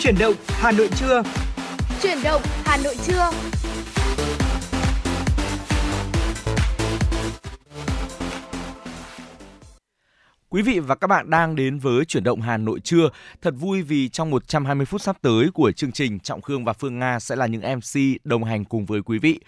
Chuyển động Hà Nội trưa. Chuyển động Hà Nội trưa. Quý vị và các bạn đang đến với chuyển động Hà Nội trưa. Thật vui vì trong 120 phút sắp tới của chương trình Trọng Khương và Phương Nga sẽ là những MC đồng hành cùng với quý vị.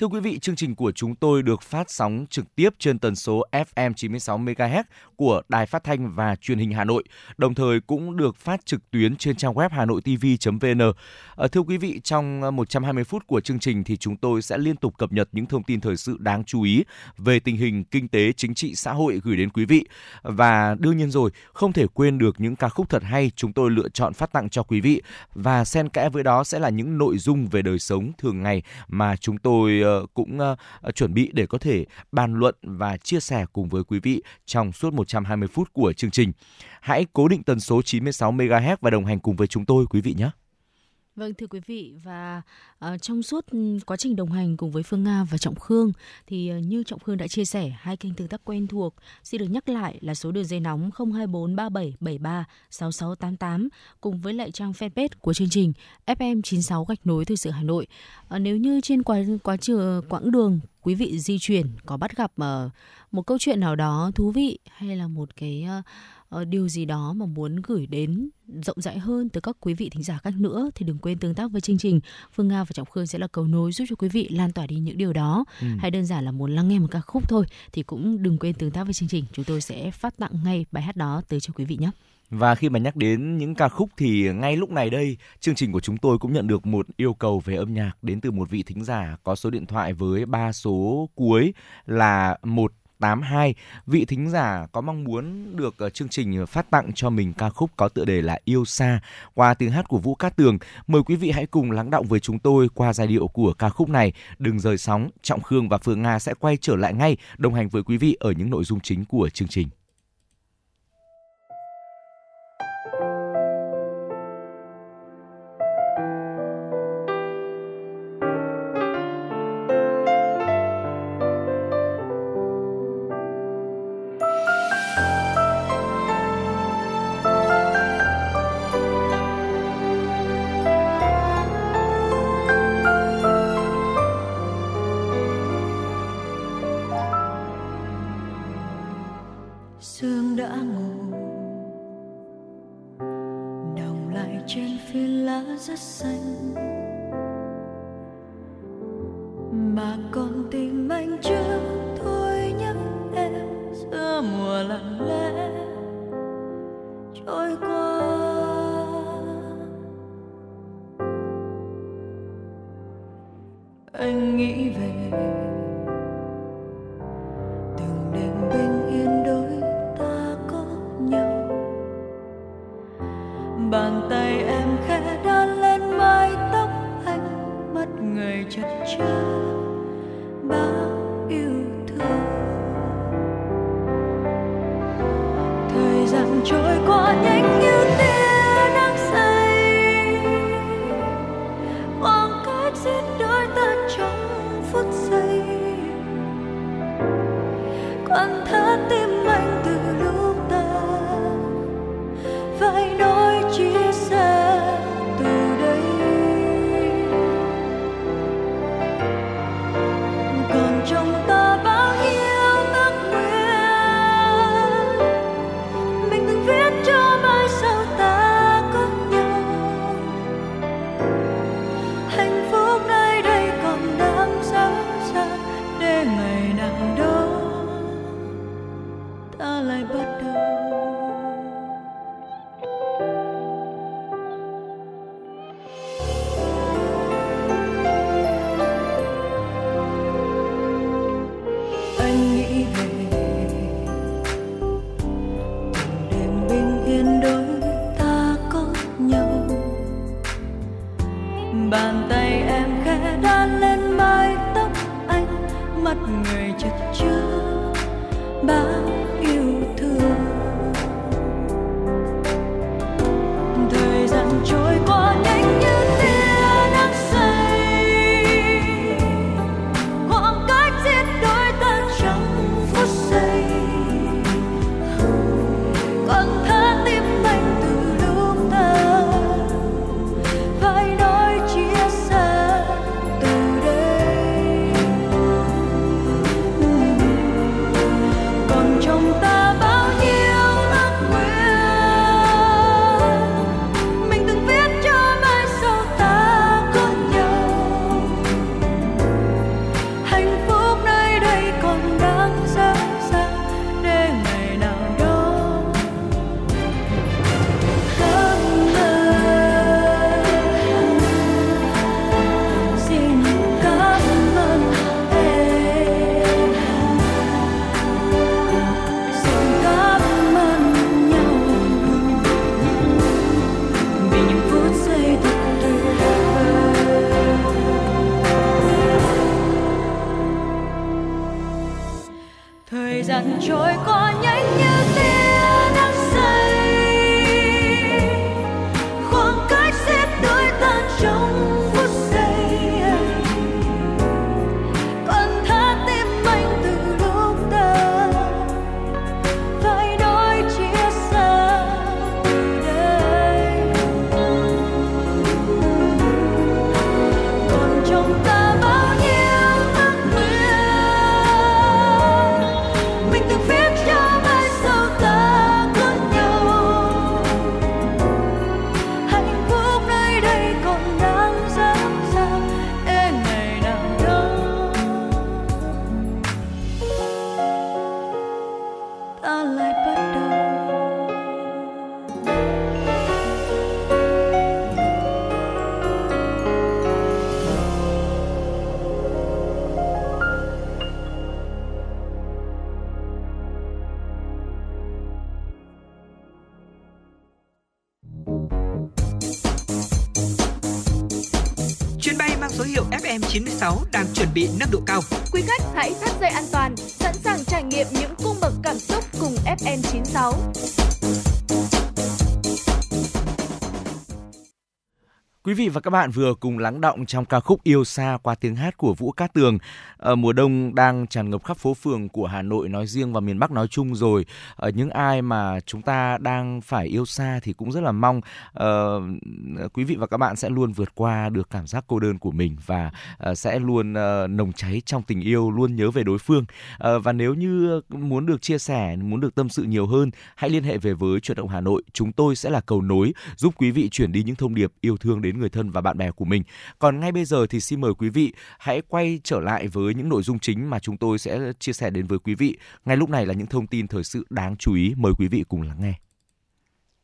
Thưa quý vị, chương trình của chúng tôi được phát sóng trực tiếp trên tần số FM 96 MHz của Đài Phát thanh và Truyền hình Hà Nội, đồng thời cũng được phát trực tuyến trên trang web hanoitv.vn. À, thưa quý vị, trong 120 phút của chương trình thì chúng tôi sẽ liên tục cập nhật những thông tin thời sự đáng chú ý về tình hình kinh tế, chính trị, xã hội gửi đến quý vị. Và đương nhiên rồi, không thể quên được những ca khúc thật hay chúng tôi lựa chọn phát tặng cho quý vị và xen kẽ với đó sẽ là những nội dung về đời sống thường ngày mà chúng tôi Ờ, cũng ờ, ờ, chuẩn bị để có thể bàn luận và chia sẻ cùng với quý vị trong suốt 120 phút của chương trình. Hãy cố định tần số 96 MHz và đồng hành cùng với chúng tôi, quý vị nhé. Vâng thưa quý vị và uh, trong suốt quá trình đồng hành cùng với Phương Nga và Trọng Khương thì uh, như Trọng Khương đã chia sẻ hai kênh tương tác quen thuộc xin được nhắc lại là số đường dây nóng 02437736688 cùng với lại trang fanpage của chương trình FM 96 gạch nối thời sự Hà Nội. Uh, nếu như trên quá quá trường quãng đường quý vị di chuyển có bắt gặp uh, một câu chuyện nào đó thú vị hay là một cái uh, uh, điều gì đó mà muốn gửi đến rộng rãi hơn từ các quý vị thính giả khác nữa thì đừng quên tương tác với chương trình Phương Nga và Trọng Khương sẽ là cầu nối giúp cho quý vị lan tỏa đi những điều đó ừ. hay đơn giản là muốn lắng nghe một ca khúc thôi thì cũng đừng quên tương tác với chương trình chúng tôi sẽ phát tặng ngay bài hát đó tới cho quý vị nhé. Và khi mà nhắc đến những ca khúc thì ngay lúc này đây, chương trình của chúng tôi cũng nhận được một yêu cầu về âm nhạc đến từ một vị thính giả có số điện thoại với ba số cuối là một 82. Vị thính giả có mong muốn được ờ, chương trình phát tặng cho mình ca khúc có tựa đề là Yêu Xa qua tiếng hát của Vũ Cát Tường. Mời quý vị hãy cùng lắng động với chúng tôi qua giai điệu của ca khúc này. Đừng rời sóng, Trọng Khương và Phương Nga sẽ quay trở lại ngay đồng hành với quý vị ở những nội dung chính của chương trình. FM96 vị và các bạn vừa cùng lắng động trong ca khúc Yêu xa qua tiếng hát của Vũ Cát Tường. À, mùa đông đang tràn ngập khắp phố phường của Hà Nội nói riêng và miền Bắc nói chung rồi. Ở những ai mà chúng ta đang phải yêu xa thì cũng rất là mong à, quý vị và các bạn sẽ luôn vượt qua được cảm giác cô đơn của mình và à, sẽ luôn à, nồng cháy trong tình yêu, luôn nhớ về đối phương. À, và nếu như muốn được chia sẻ, muốn được tâm sự nhiều hơn, hãy liên hệ về với Chuyển động Hà Nội. Chúng tôi sẽ là cầu nối giúp quý vị chuyển đi những thông điệp yêu thương đến người thân và bạn bè của mình. Còn ngay bây giờ thì xin mời quý vị hãy quay trở lại với những nội dung chính mà chúng tôi sẽ chia sẻ đến với quý vị. Ngay lúc này là những thông tin thời sự đáng chú ý. Mời quý vị cùng lắng nghe.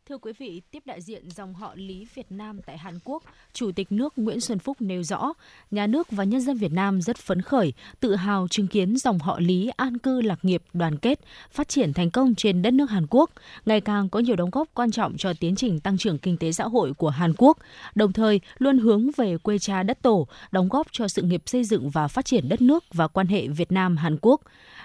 Thưa quý vị, tiếp đại diện dòng họ Lý Việt Nam tại Hàn Quốc, Chủ tịch nước Nguyễn Xuân Phúc nêu rõ, nhà nước và nhân dân Việt Nam rất phấn khởi, tự hào chứng kiến dòng họ Lý an cư lạc nghiệp, đoàn kết, phát triển thành công trên đất nước Hàn Quốc, ngày càng có nhiều đóng góp quan trọng cho tiến trình tăng trưởng kinh tế xã hội của Hàn Quốc, đồng thời luôn hướng về quê cha đất tổ, đóng góp cho sự nghiệp xây dựng và phát triển đất nước và quan hệ Việt Nam Hàn Quốc.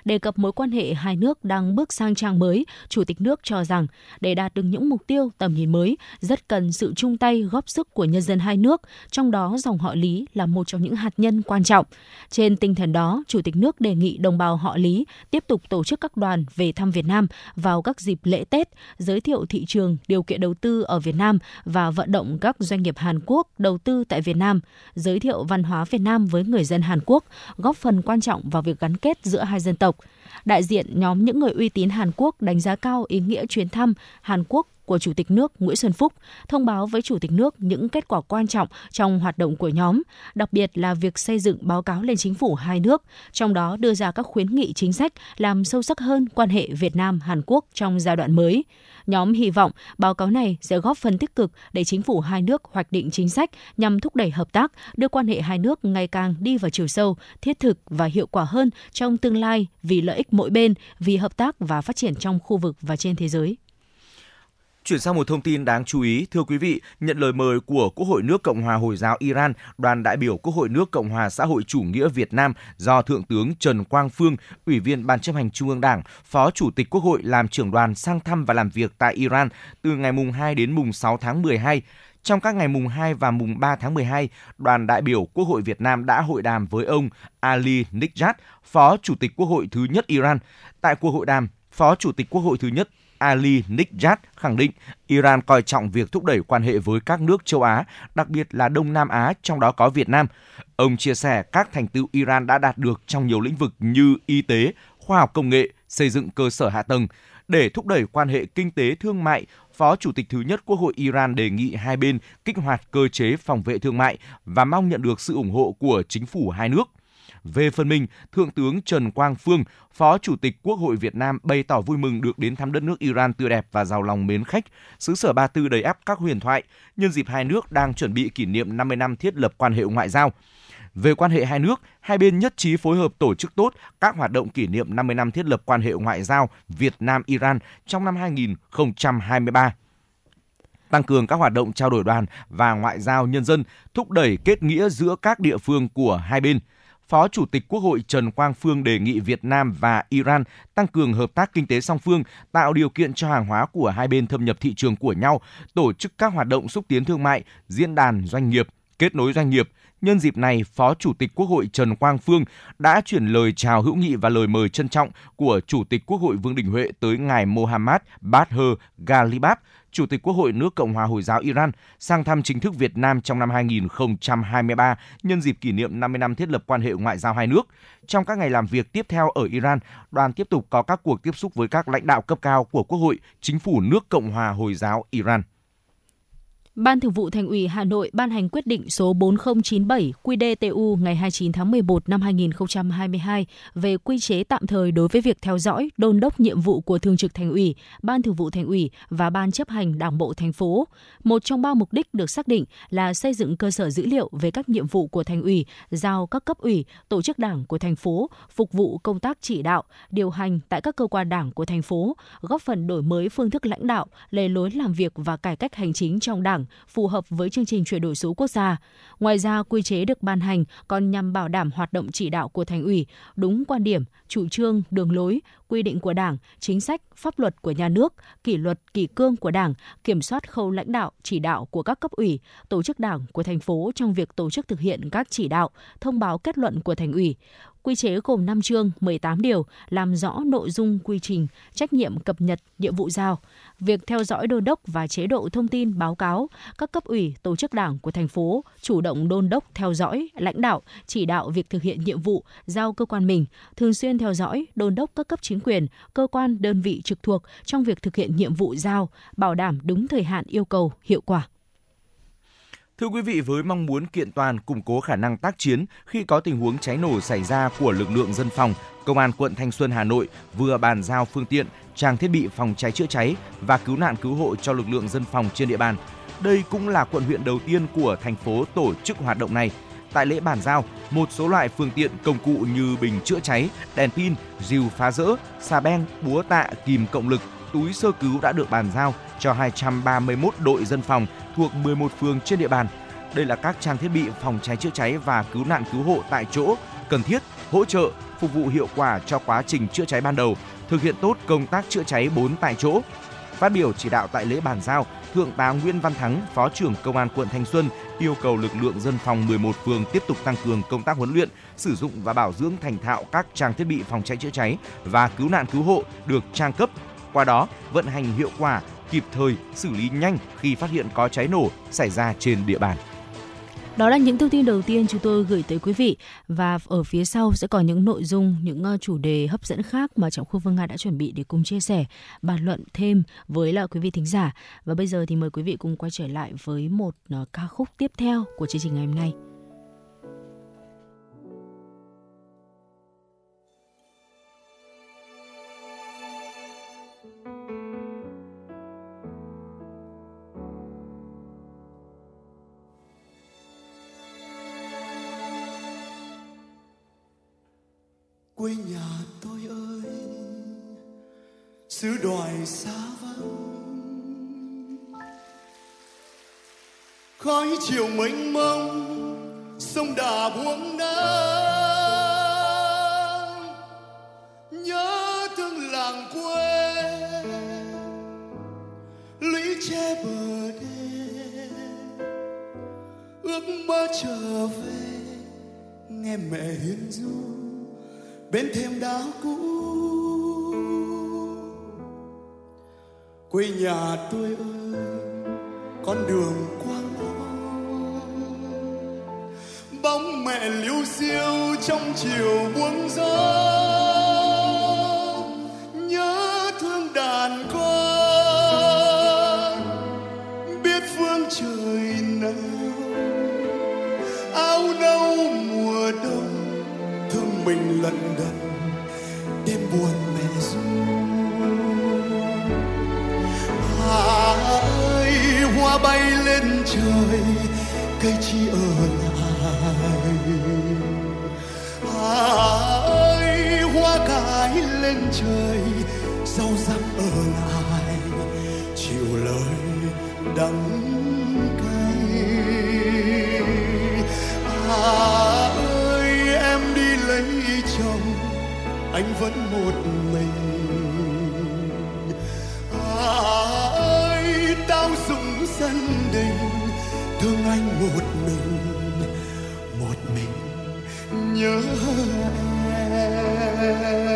Đề cập mối quan hệ hai nước đang bước sang trang mới, Chủ tịch nước cho rằng để đạt được những mục tiêu tầm nhìn mới, rất cần sự chung tay góp sức của nhân dân hai nước, trong đó dòng họ Lý là một trong những hạt nhân quan trọng. Trên tinh thần đó, Chủ tịch nước đề nghị đồng bào họ Lý tiếp tục tổ chức các đoàn về thăm Việt Nam vào các dịp lễ Tết, giới thiệu thị trường, điều kiện đầu tư ở Việt Nam và vận động các doanh nghiệp Hàn Quốc đầu tư tại Việt Nam, giới thiệu văn hóa Việt Nam với người dân Hàn Quốc, góp phần quan trọng vào việc gắn kết giữa hai dân tộc. Đại diện nhóm những người uy tín Hàn Quốc đánh giá cao ý nghĩa chuyến thăm Hàn Quốc của Chủ tịch nước Nguyễn Xuân Phúc, thông báo với Chủ tịch nước những kết quả quan trọng trong hoạt động của nhóm, đặc biệt là việc xây dựng báo cáo lên chính phủ hai nước, trong đó đưa ra các khuyến nghị chính sách làm sâu sắc hơn quan hệ Việt Nam-Hàn Quốc trong giai đoạn mới. Nhóm hy vọng báo cáo này sẽ góp phần tích cực để chính phủ hai nước hoạch định chính sách nhằm thúc đẩy hợp tác, đưa quan hệ hai nước ngày càng đi vào chiều sâu, thiết thực và hiệu quả hơn trong tương lai vì lợi ích mỗi bên, vì hợp tác và phát triển trong khu vực và trên thế giới. Chuyển sang một thông tin đáng chú ý, thưa quý vị, nhận lời mời của Quốc hội nước Cộng hòa Hồi giáo Iran, đoàn đại biểu Quốc hội nước Cộng hòa xã hội chủ nghĩa Việt Nam do Thượng tướng Trần Quang Phương, Ủy viên Ban chấp hành Trung ương Đảng, Phó Chủ tịch Quốc hội làm trưởng đoàn sang thăm và làm việc tại Iran từ ngày mùng 2 đến mùng 6 tháng 12. Trong các ngày mùng 2 và mùng 3 tháng 12, đoàn đại biểu Quốc hội Việt Nam đã hội đàm với ông Ali Nikjat, Phó Chủ tịch Quốc hội thứ nhất Iran. Tại cuộc hội đàm, Phó Chủ tịch Quốc hội thứ nhất Ali Nikjat khẳng định Iran coi trọng việc thúc đẩy quan hệ với các nước châu Á, đặc biệt là Đông Nam Á, trong đó có Việt Nam. Ông chia sẻ các thành tựu Iran đã đạt được trong nhiều lĩnh vực như y tế, khoa học công nghệ, xây dựng cơ sở hạ tầng. Để thúc đẩy quan hệ kinh tế thương mại, Phó Chủ tịch thứ nhất Quốc hội Iran đề nghị hai bên kích hoạt cơ chế phòng vệ thương mại và mong nhận được sự ủng hộ của chính phủ hai nước. Về phần mình, Thượng tướng Trần Quang Phương, Phó Chủ tịch Quốc hội Việt Nam bày tỏ vui mừng được đến thăm đất nước Iran tươi đẹp và giàu lòng mến khách, xứ sở Ba Tư đầy ắp các huyền thoại, nhân dịp hai nước đang chuẩn bị kỷ niệm 50 năm thiết lập quan hệ ngoại giao. Về quan hệ hai nước, hai bên nhất trí phối hợp tổ chức tốt các hoạt động kỷ niệm 50 năm thiết lập quan hệ ngoại giao Việt Nam-Iran trong năm 2023 tăng cường các hoạt động trao đổi đoàn và ngoại giao nhân dân, thúc đẩy kết nghĩa giữa các địa phương của hai bên – Phó Chủ tịch Quốc hội Trần Quang Phương đề nghị Việt Nam và Iran tăng cường hợp tác kinh tế song phương, tạo điều kiện cho hàng hóa của hai bên thâm nhập thị trường của nhau, tổ chức các hoạt động xúc tiến thương mại, diễn đàn doanh nghiệp, kết nối doanh nghiệp. Nhân dịp này, Phó Chủ tịch Quốc hội Trần Quang Phương đã chuyển lời chào hữu nghị và lời mời trân trọng của Chủ tịch Quốc hội Vương Đình Huệ tới ngài Mohammad Badher Ghalibaf, Chủ tịch Quốc hội nước Cộng hòa Hồi giáo Iran sang thăm chính thức Việt Nam trong năm 2023 nhân dịp kỷ niệm 50 năm thiết lập quan hệ ngoại giao hai nước. Trong các ngày làm việc tiếp theo ở Iran, đoàn tiếp tục có các cuộc tiếp xúc với các lãnh đạo cấp cao của Quốc hội, chính phủ nước Cộng hòa Hồi giáo Iran. Ban Thường vụ Thành ủy Hà Nội ban hành quyết định số 4097 QĐTU ngày 29 tháng 11 năm 2022 về quy chế tạm thời đối với việc theo dõi, đôn đốc nhiệm vụ của Thường trực Thành ủy, Ban Thường vụ Thành ủy và Ban chấp hành Đảng bộ thành phố. Một trong ba mục đích được xác định là xây dựng cơ sở dữ liệu về các nhiệm vụ của Thành ủy, giao các cấp ủy, tổ chức đảng của thành phố phục vụ công tác chỉ đạo, điều hành tại các cơ quan đảng của thành phố, góp phần đổi mới phương thức lãnh đạo, lề lối làm việc và cải cách hành chính trong đảng phù hợp với chương trình chuyển đổi số quốc gia. Ngoài ra, quy chế được ban hành còn nhằm bảo đảm hoạt động chỉ đạo của thành ủy đúng quan điểm, chủ trương, đường lối, quy định của Đảng, chính sách, pháp luật của nhà nước, kỷ luật, kỷ cương của Đảng, kiểm soát khâu lãnh đạo, chỉ đạo của các cấp ủy, tổ chức Đảng của thành phố trong việc tổ chức thực hiện các chỉ đạo, thông báo kết luận của thành ủy. Quy chế gồm 5 chương, 18 điều, làm rõ nội dung quy trình, trách nhiệm cập nhật, nhiệm vụ giao, việc theo dõi đôn đốc và chế độ thông tin báo cáo, các cấp ủy, tổ chức đảng của thành phố chủ động đôn đốc theo dõi, lãnh đạo, chỉ đạo việc thực hiện nhiệm vụ giao cơ quan mình, thường xuyên theo dõi, đôn đốc các cấp chính quyền, cơ quan, đơn vị trực thuộc trong việc thực hiện nhiệm vụ giao, bảo đảm đúng thời hạn yêu cầu, hiệu quả. Thưa quý vị, với mong muốn kiện toàn, củng cố khả năng tác chiến khi có tình huống cháy nổ xảy ra của lực lượng dân phòng, Công an quận Thanh Xuân Hà Nội vừa bàn giao phương tiện, trang thiết bị phòng cháy chữa cháy và cứu nạn cứu hộ cho lực lượng dân phòng trên địa bàn. Đây cũng là quận huyện đầu tiên của thành phố tổ chức hoạt động này. Tại lễ bàn giao, một số loại phương tiện công cụ như bình chữa cháy, đèn pin, rìu phá rỡ, xà beng, búa tạ, kìm cộng lực, túi sơ cứu đã được bàn giao cho 231 đội dân phòng thuộc 11 phường trên địa bàn. Đây là các trang thiết bị phòng cháy chữa cháy và cứu nạn cứu hộ tại chỗ cần thiết, hỗ trợ, phục vụ hiệu quả cho quá trình chữa cháy ban đầu, thực hiện tốt công tác chữa cháy 4 tại chỗ. Phát biểu chỉ đạo tại lễ bàn giao, Thượng tá Nguyễn Văn Thắng, Phó trưởng Công an quận Thanh Xuân yêu cầu lực lượng dân phòng 11 phường tiếp tục tăng cường công tác huấn luyện, sử dụng và bảo dưỡng thành thạo các trang thiết bị phòng cháy chữa cháy và cứu nạn cứu hộ được trang cấp. Qua đó, vận hành hiệu quả, kịp thời xử lý nhanh khi phát hiện có cháy nổ xảy ra trên địa bàn. Đó là những thông tin đầu tiên chúng tôi gửi tới quý vị và ở phía sau sẽ có những nội dung, những ờ, chủ đề hấp dẫn khác mà Trọng Khu Vương Nga đã chuẩn bị để cùng chia sẻ, bàn luận thêm với lại quý vị thính giả. Và bây giờ thì mời quý vị cùng quay trở lại với một ờ, ca khúc tiếp theo của chương trình ngày hôm nay. Quê nhà tôi ơi, xứ đoài xa vắng. Khói chiều mênh mông, sông đà buông nắng. Nhớ thương làng quê, lũy che bờ đê. Ước mơ trở về, nghe mẹ hiền ru bên thêm đá cũ. Quê nhà tôi ơi, con đường quang bóng mẹ liêu xiêu trong chiều buông gió mình lận đận đêm buồn mẹ ru. À ơi, hoa bay lên trời, cây chi ở lại. À ơi, hoa cài lên trời, rau răm ở lại. Chịu lời đắng thương anh một mình một mình nhớ em.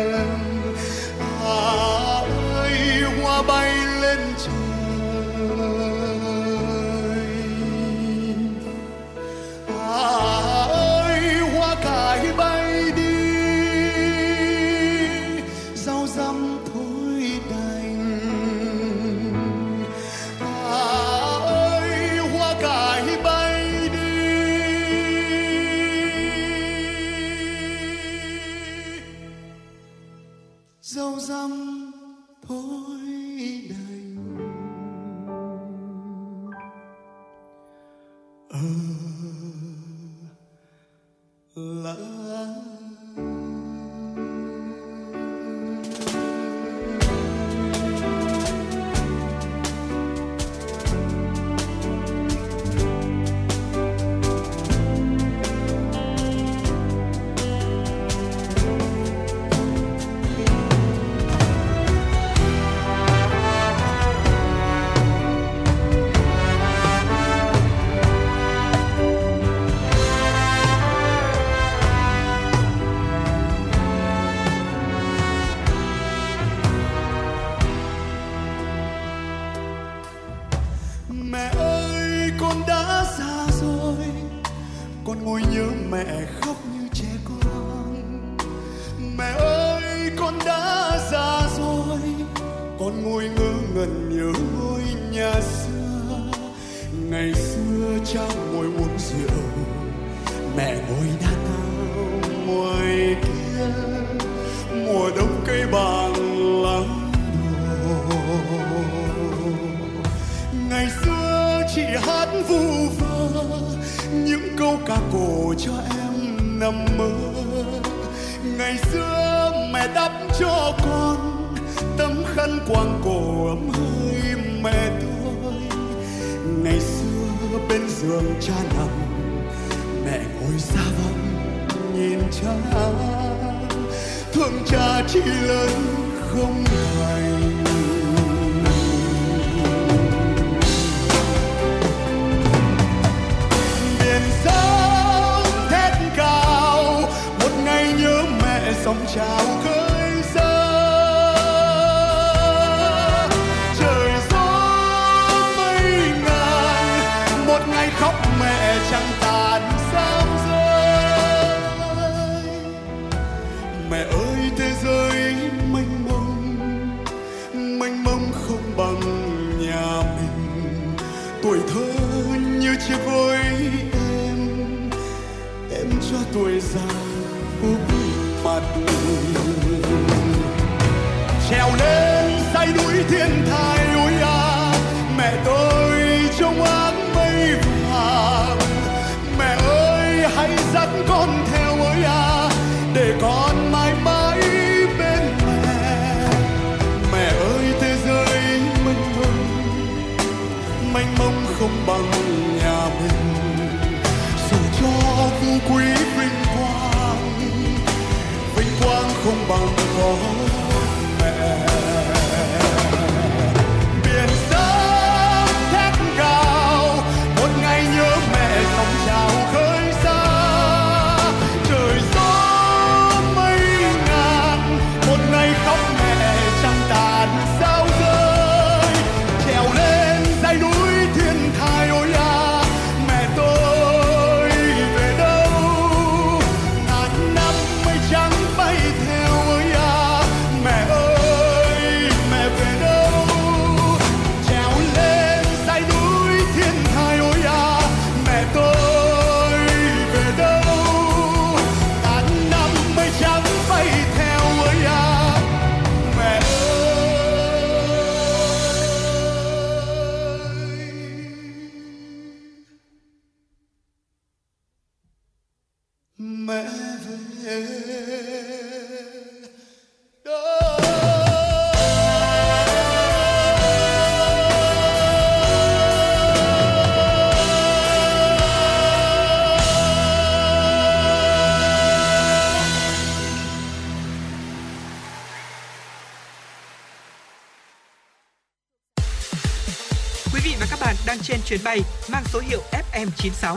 Chuyến bay mang số hiệu FM96.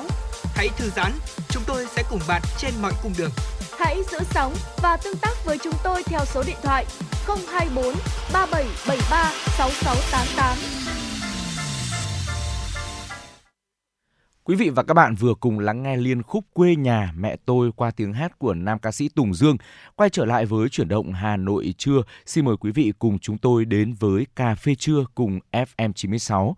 Hãy thư giãn, chúng tôi sẽ cùng bạn trên mọi cung đường. Hãy giữ sóng và tương tác với chúng tôi theo số điện thoại 024 3773 6688. Quý vị và các bạn vừa cùng lắng nghe liên khúc Quê nhà mẹ tôi qua tiếng hát của nam ca sĩ Tùng Dương. Quay trở lại với chuyển động Hà Nội trưa, xin mời quý vị cùng chúng tôi đến với cà phê trưa cùng FM96.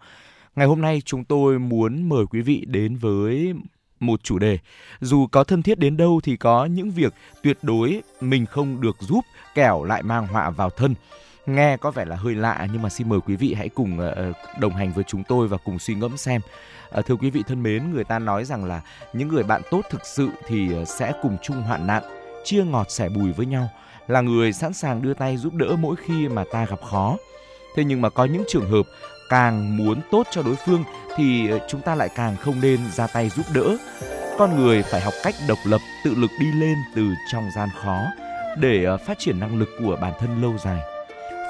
Ngày hôm nay chúng tôi muốn mời quý vị đến với một chủ đề. Dù có thân thiết đến đâu thì có những việc tuyệt đối mình không được giúp kẻo lại mang họa vào thân. Nghe có vẻ là hơi lạ nhưng mà xin mời quý vị hãy cùng ờ, ờ, đồng hành với chúng tôi và cùng suy ngẫm xem. Ờ, thưa quý vị thân mến, người ta nói rằng là những người bạn tốt thực sự thì sẽ cùng chung hoạn nạn, chia ngọt sẻ bùi với nhau, là người sẵn sàng đưa tay giúp đỡ mỗi khi mà ta gặp khó. Thế nhưng mà có những trường hợp càng muốn tốt cho đối phương thì ờ, chúng ta lại càng không nên ra tay giúp đỡ. Con người phải học cách độc lập, tự lực đi lên từ trong gian khó để ờ, phát triển năng lực của bản thân lâu dài.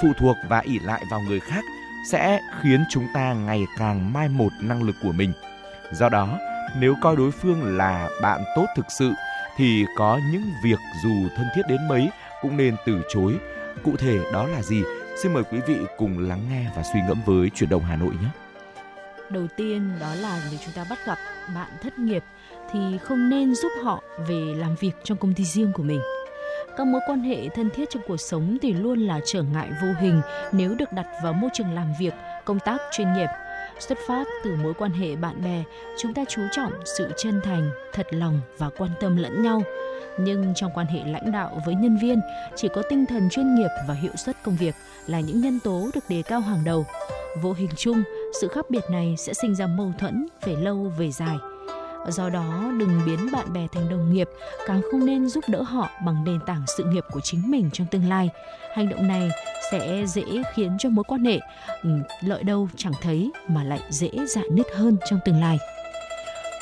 Phụ thuộc và ỷ lại vào người khác sẽ khiến chúng ta ngày càng mai một năng lực của mình. Do đó, nếu coi đối phương là bạn tốt thực sự thì có những việc dù thân thiết đến mấy cũng nên từ chối. Cụ thể đó là gì? Xin mời quý vị cùng lắng nghe và suy ngẫm với chuyển động Hà Nội nhé. Đầu tiên đó là nếu chúng ta bắt gặp bạn thất nghiệp thì không nên giúp họ về làm việc trong công ty riêng của mình. Các mối quan hệ thân thiết trong cuộc sống thì luôn là trở ngại vô hình nếu được đặt vào môi trường làm việc, công tác chuyên nghiệp. Xuất phát từ mối quan hệ bạn bè, chúng ta chú trọng sự chân thành, thật lòng và quan tâm lẫn nhau. Nhưng trong quan hệ lãnh đạo với nhân viên, chỉ có tinh thần chuyên nghiệp và hiệu suất công việc là những nhân tố được đề cao hàng đầu. Vô hình chung, sự khác biệt này sẽ sinh ra mâu thuẫn về lâu về dài. Do đó, đừng biến bạn bè thành đồng nghiệp, càng không nên giúp đỡ họ bằng nền tảng sự nghiệp của chính mình trong tương lai. Hành động này sẽ dễ khiến cho mối quan hệ ừ, lợi đâu chẳng thấy mà lại dễ dạn nứt hơn trong tương lai.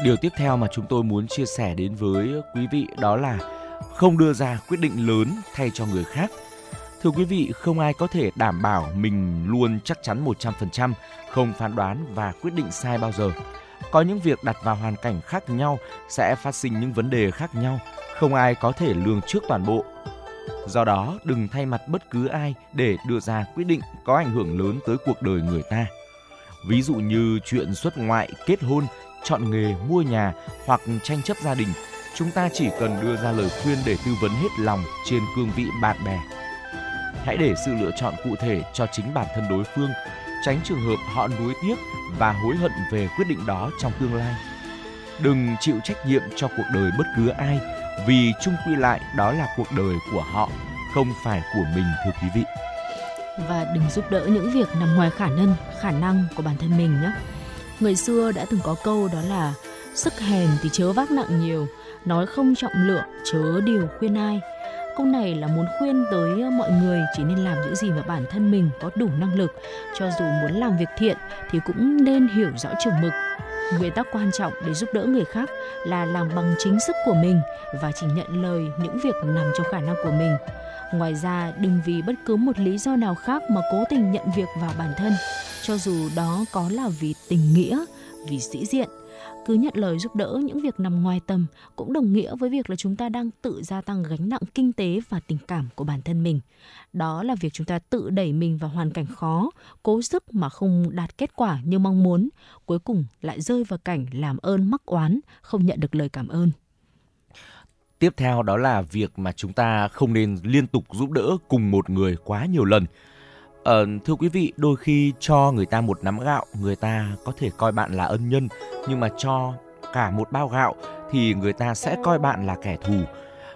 Điều tiếp theo mà chúng tôi muốn chia sẻ đến với quý vị đó là không đưa ra quyết định lớn thay cho người khác. Thưa quý vị, không ai có thể đảm bảo mình luôn chắc chắn 100%, không phán đoán và quyết định sai bao giờ. Có những việc đặt vào hoàn cảnh khác nhau sẽ phát sinh những vấn đề khác nhau, không ai có thể lường trước toàn bộ. Do đó, đừng thay mặt bất cứ ai để đưa ra quyết định có ảnh hưởng lớn tới cuộc đời người ta. Ví dụ như chuyện xuất ngoại, kết hôn, chọn nghề, mua nhà hoặc tranh chấp gia đình, chúng ta chỉ cần đưa ra lời khuyên để tư vấn hết lòng trên cương vị bạn bè. Hãy để sự lựa chọn cụ thể cho chính bản thân đối phương, tránh trường hợp họ nuối tiếc và hối hận về quyết định đó trong tương lai. Đừng chịu trách nhiệm cho cuộc đời bất cứ ai vì chung quy lại đó là cuộc đời của họ, không phải của mình thưa quý vị. Và đừng giúp đỡ những việc nằm ngoài khả năng, khả năng của bản thân mình nhé. Người xưa đã từng có câu đó là sức hèn thì chớ vác nặng nhiều, nói không trọng lượng chớ điều khuyên ai. Câu này là muốn khuyên tới ờ, mọi người chỉ nên làm những gì mà bản thân mình có đủ năng lực, cho dù muốn làm việc thiện thì cũng nên hiểu rõ chừng mực. Nguyên tắc quan trọng để giúp đỡ người khác là làm bằng chính sức của mình và chỉ nhận lời những việc nằm trong khả năng của mình. Ngoài ra, đừng vì bất cứ một lý do nào khác mà cố tình nhận việc vào bản thân cho dù đó có là vì tình nghĩa, vì sĩ diện. Cứ nhận lời giúp đỡ những việc nằm ngoài tầm cũng đồng nghĩa với việc là chúng ta đang tự gia tăng gánh nặng kinh tế và tình cảm của bản thân mình. Đó là việc chúng ta tự đẩy mình vào hoàn cảnh khó, cố sức mà không đạt kết quả như mong muốn, cuối cùng lại rơi vào cảnh làm ơn mắc oán, không nhận được lời cảm ơn. Tiếp theo đó là việc mà chúng ta không nên liên tục giúp đỡ cùng một người quá nhiều lần Ờ, thưa quý vị, đôi khi cho người ta một nắm gạo, người ta có thể coi bạn là ân nhân, nhưng mà cho cả một bao gạo thì người ta sẽ coi bạn là kẻ thù.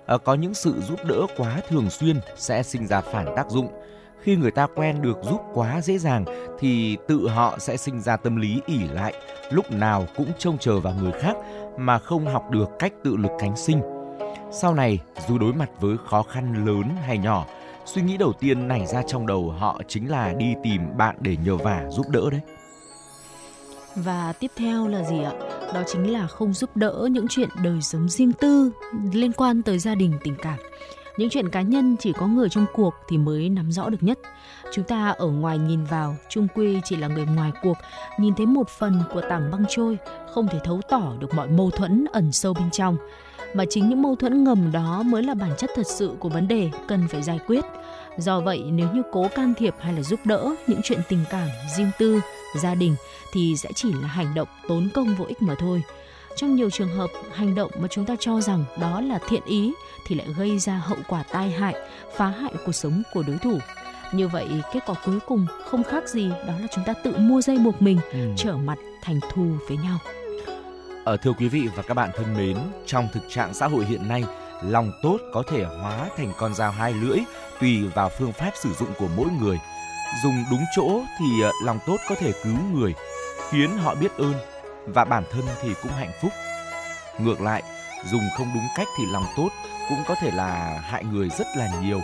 Ờ, có những sự giúp đỡ quá thường xuyên sẽ sinh ra phản tác dụng. Khi người ta quen được giúp quá dễ dàng thì tự họ sẽ sinh ra tâm lý ỉ lại, lúc nào cũng trông chờ vào người khác mà không học được cách tự lực cánh sinh. Sau này, dù đối mặt với khó khăn lớn hay nhỏ, suy nghĩ đầu tiên nảy ra trong đầu họ chính là đi tìm bạn để nhờ vả giúp đỡ đấy. Và tiếp theo là gì ạ? Đó chính là không giúp đỡ những chuyện đời sống riêng tư liên quan tới gia đình tình cảm. Những chuyện cá nhân chỉ có người trong cuộc thì mới nắm rõ được nhất. Chúng ta ở ngoài nhìn vào, chung quy chỉ là người ngoài cuộc, nhìn thấy một phần của tảng băng trôi, không thể thấu tỏ được mọi mâu thuẫn ẩn sâu bên trong mà chính những mâu thuẫn ngầm đó mới là bản chất thật sự của vấn đề cần phải giải quyết. Do vậy, nếu như cố can thiệp hay là giúp đỡ những chuyện tình cảm, riêng tư, gia đình thì sẽ chỉ là hành động tốn công vô ích mà thôi. Trong nhiều trường hợp, hành động mà chúng ta cho rằng đó là thiện ý thì lại gây ra hậu quả tai hại, phá hại cuộc sống của đối thủ. Như vậy, kết quả cuối cùng không khác gì đó là chúng ta tự mua dây buộc mình, ừ. trở mặt thành thù với nhau. Ở thưa quý vị và các bạn thân mến, trong thực trạng xã hội hiện nay, lòng tốt có thể hóa thành con dao hai lưỡi tùy vào phương pháp sử dụng của mỗi người. Dùng đúng chỗ thì ờ, lòng tốt có thể cứu người, khiến họ biết ơn và bản thân thì cũng hạnh phúc. Ngược lại, dùng không đúng cách thì lòng tốt cũng có thể là hại người rất là nhiều.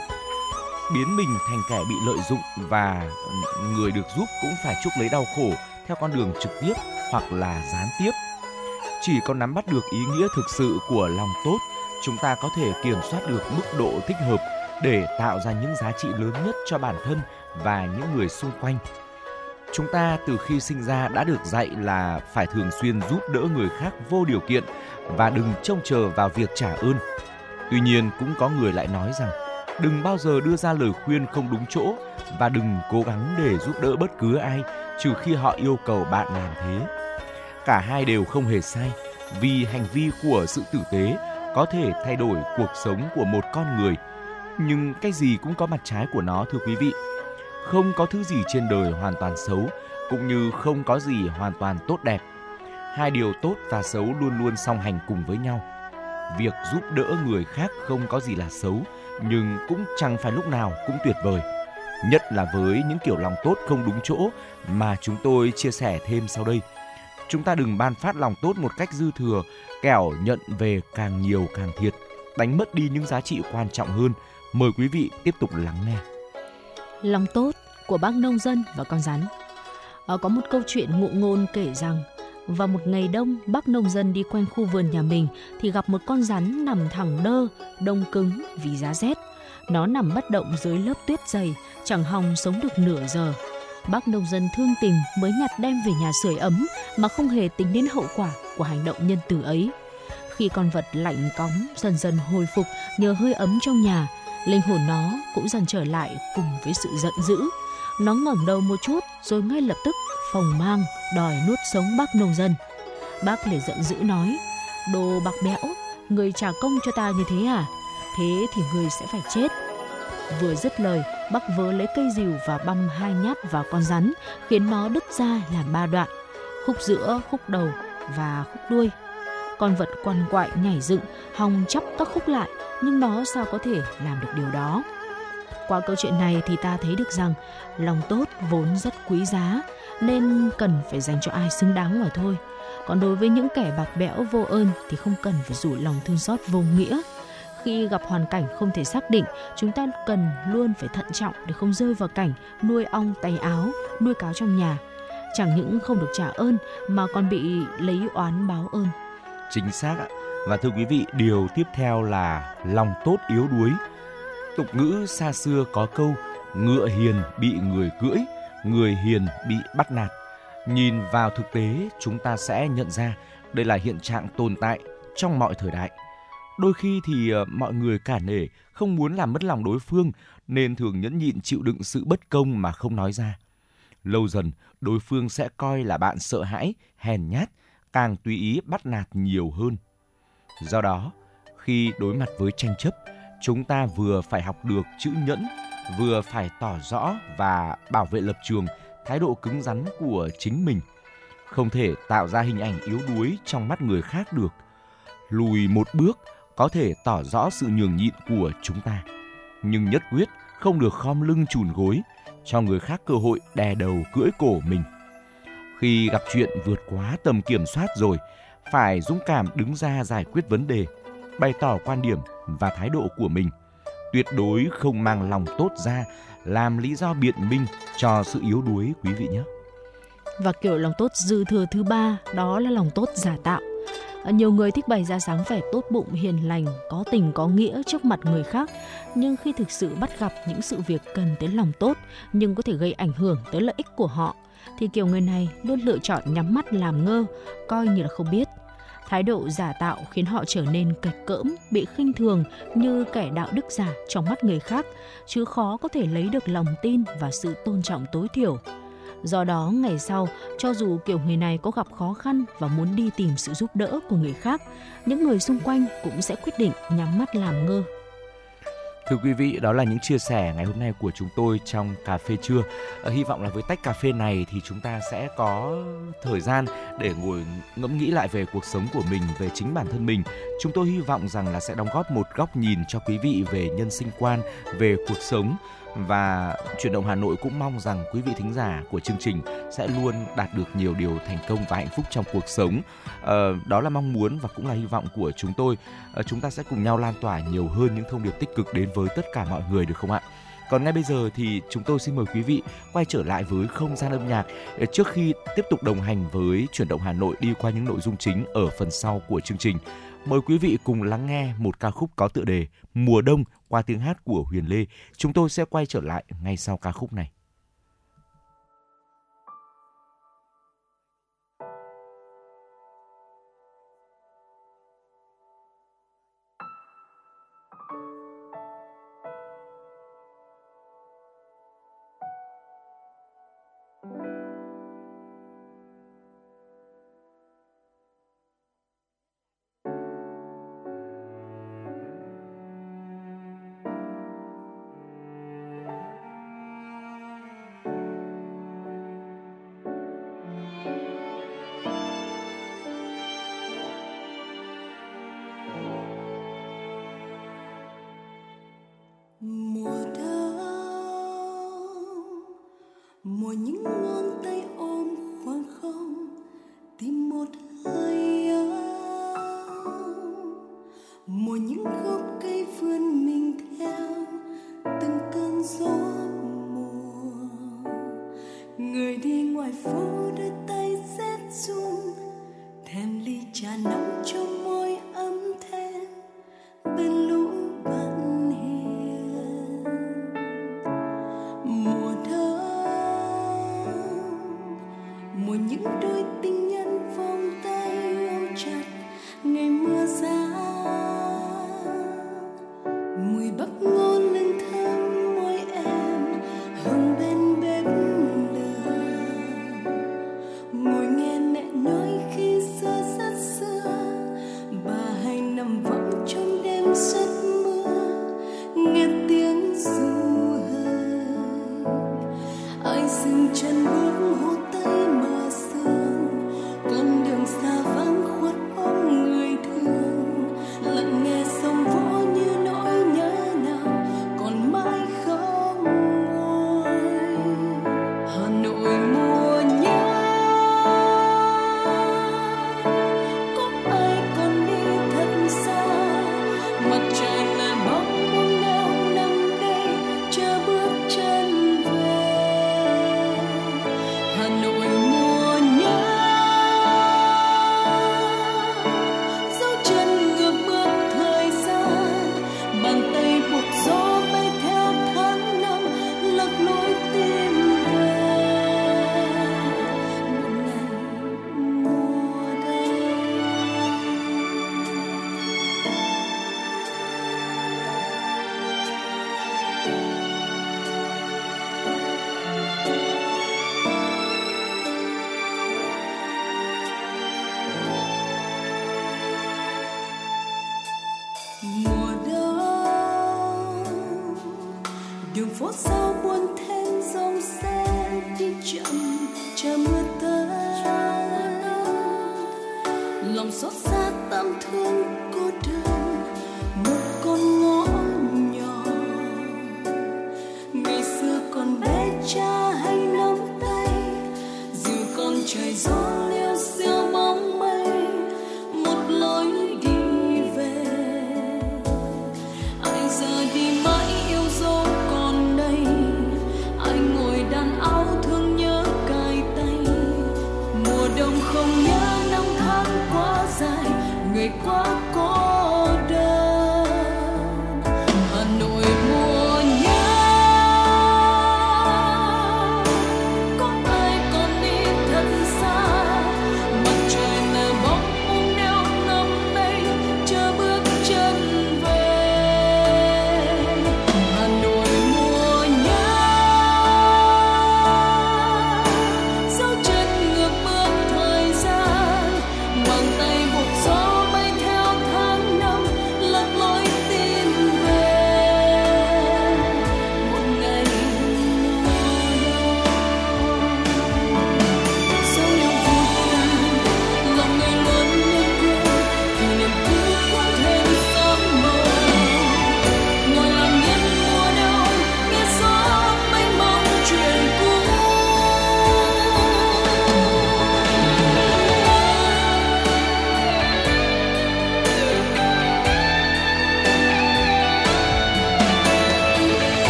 Biến mình thành kẻ bị lợi dụng và người được giúp cũng phải chuốc lấy đau khổ theo con đường trực tiếp hoặc là gián tiếp chỉ có nắm bắt được ý nghĩa thực sự của lòng tốt, chúng ta có thể kiểm soát được mức độ thích hợp để tạo ra những giá trị lớn nhất cho bản thân và những người xung quanh. Chúng ta từ khi sinh ra đã được dạy là phải thường xuyên giúp đỡ người khác vô điều kiện và đừng trông chờ vào việc trả ơn. Tuy nhiên cũng có người lại nói rằng đừng bao giờ đưa ra lời khuyên không đúng chỗ và đừng cố gắng để giúp đỡ bất cứ ai trừ khi họ yêu cầu bạn làm thế cả hai đều không hề sai vì hành vi của sự tử tế có thể thay đổi cuộc sống của một con người. Nhưng cái gì cũng có mặt trái của nó thưa quý vị. Không có thứ gì trên đời hoàn toàn xấu, cũng như không có gì hoàn toàn tốt đẹp. Hai điều tốt và xấu luôn luôn song hành cùng với nhau. Việc giúp đỡ người khác không có gì là xấu, nhưng cũng chẳng phải lúc nào cũng tuyệt vời. Nhất là với những kiểu lòng tốt không đúng chỗ mà chúng tôi chia sẻ thêm sau đây. Chúng ta đừng ban phát lòng tốt một cách dư thừa, kẻo nhận về càng nhiều càng thiệt, đánh mất đi những giá trị quan trọng hơn. Mời quý vị tiếp tục lắng nghe. Lòng tốt của bác nông dân và con rắn. Ở có một câu chuyện ngụ ngôn kể rằng vào một ngày đông, bác nông dân đi quanh khu vườn nhà mình thì gặp một con rắn nằm thẳng đơ, đông cứng vì giá rét. Nó nằm bất động dưới lớp tuyết dày, chẳng hòng sống được nửa giờ. Bác nông dân thương tình mới nhặt đem về nhà sưởi ấm mà không hề tính đến hậu quả của hành động nhân từ ấy. Khi con vật lạnh cóng dần dần hồi phục nhờ hơi ấm trong nhà, linh hồn nó cũng dần trở lại cùng với sự giận dữ. Nó ngẩng đầu một chút rồi ngay lập tức phồng mang đòi nuốt sống bác nông dân. Bác liền giận dữ nói, đồ bạc bẽo, người trả công cho ta như thế à? Thế thì người sẽ phải chết. Vừa dứt lời, Bắc vớ lấy cây rìu và băm hai nhát vào con rắn, khiến nó đứt ra làm ba đoạn, khúc giữa, khúc đầu và khúc đuôi. Con vật quằn quại nhảy dựng, hòng chắp các khúc lại, nhưng nó sao có thể làm được điều đó? Qua câu chuyện này thì ta thấy được rằng lòng tốt vốn rất quý giá, nên cần phải dành cho ai xứng đáng mà thôi. Còn đối với những kẻ bạc bẽo vô ơn thì không cần phải rủ lòng thương xót vô nghĩa. Khi gặp hoàn cảnh không thể xác định, chúng ta cần luôn phải thận trọng để không rơi vào cảnh nuôi ong tay áo, nuôi cáo trong nhà. Chẳng những không được trả ơn mà còn bị lấy oán báo ơn. Chính xác ạ. Và thưa quý vị, điều tiếp theo là lòng tốt yếu đuối. Tục ngữ xa xưa có câu ngựa hiền bị người cưỡi, người hiền bị bắt nạt. Nhìn vào thực tế, chúng ta sẽ nhận ra đây là hiện trạng tồn tại trong mọi thời đại. Đôi khi thì ờ, mọi người cả nể, không muốn làm mất lòng đối phương nên thường nhẫn nhịn chịu đựng sự bất công mà không nói ra. Lâu dần, đối phương sẽ coi là bạn sợ hãi, hèn nhát, càng tùy ý bắt nạt nhiều hơn. Do đó, khi đối mặt với tranh chấp, chúng ta vừa phải học được chữ nhẫn, vừa phải tỏ rõ và bảo vệ lập trường, thái độ cứng rắn của chính mình. Không thể tạo ra hình ảnh yếu đuối trong mắt người khác được. Lùi một bước có thể tỏ rõ sự nhường nhịn của chúng ta. Nhưng nhất quyết không được khom lưng chùn gối, cho người khác cơ hội đè đầu cưỡi cổ mình. Khi gặp chuyện vượt quá tầm kiểm soát rồi, phải dũng cảm đứng ra giải quyết vấn đề, bày tỏ quan điểm và thái độ của mình. Tuyệt đối không mang lòng tốt ra làm lý do biện minh cho sự yếu đuối quý vị nhé. Và kiểu lòng tốt dư thừa thứ ba đó là lòng tốt giả tạo. Ờ, nhiều người thích bày ra dáng vẻ tốt bụng, hiền lành, có tình có nghĩa trước mặt người khác, nhưng khi thực sự bắt gặp những sự việc cần tới lòng tốt nhưng có thể gây ảnh hưởng tới lợi ích của họ thì kiểu người này luôn lựa chọn nhắm mắt làm ngơ, coi như là không biết. Thái độ giả tạo khiến họ trở nên cạch cỡm, bị khinh thường như kẻ đạo đức giả trong mắt người khác, chứ khó có thể lấy được lòng tin và sự tôn trọng tối thiểu. Do đó, ngày sau, cho dù kiểu người này có gặp khó khăn và muốn đi tìm sự giúp đỡ của người khác, những người xung quanh cũng sẽ quyết định nhắm mắt làm ngơ Thưa quý vị, đó là những chia sẻ ngày hôm nay của chúng tôi trong cà phê trưa. À, hy vọng là với tách cà phê này thì chúng ta sẽ có thời gian để ngồi ngẫm nghĩ lại về cuộc sống của mình, về chính bản thân mình. Chúng tôi hy vọng rằng là sẽ đóng góp một góc nhìn cho quý vị về nhân sinh quan, về cuộc sống và chuyển động Hà Nội cũng mong rằng quý vị thính giả của chương trình sẽ luôn đạt được nhiều điều thành công và hạnh phúc trong cuộc sống. À, đó là mong muốn và cũng là hy vọng của chúng tôi. À, chúng ta sẽ cùng nhau lan tỏa nhiều hơn những thông điệp tích cực đến với tất cả mọi người được không ạ? Còn ngay bây giờ thì chúng tôi xin mời quý vị quay trở lại với không gian âm nhạc ờ, trước khi tiếp tục đồng hành với chuyển động Hà Nội đi qua những nội dung chính ở phần sau của chương trình. Mời quý vị cùng lắng nghe một ca khúc có tựa đề Mùa đông qua tiếng hát của Huyền Lê. Chúng tôi sẽ quay trở lại ngay sau ca khúc này.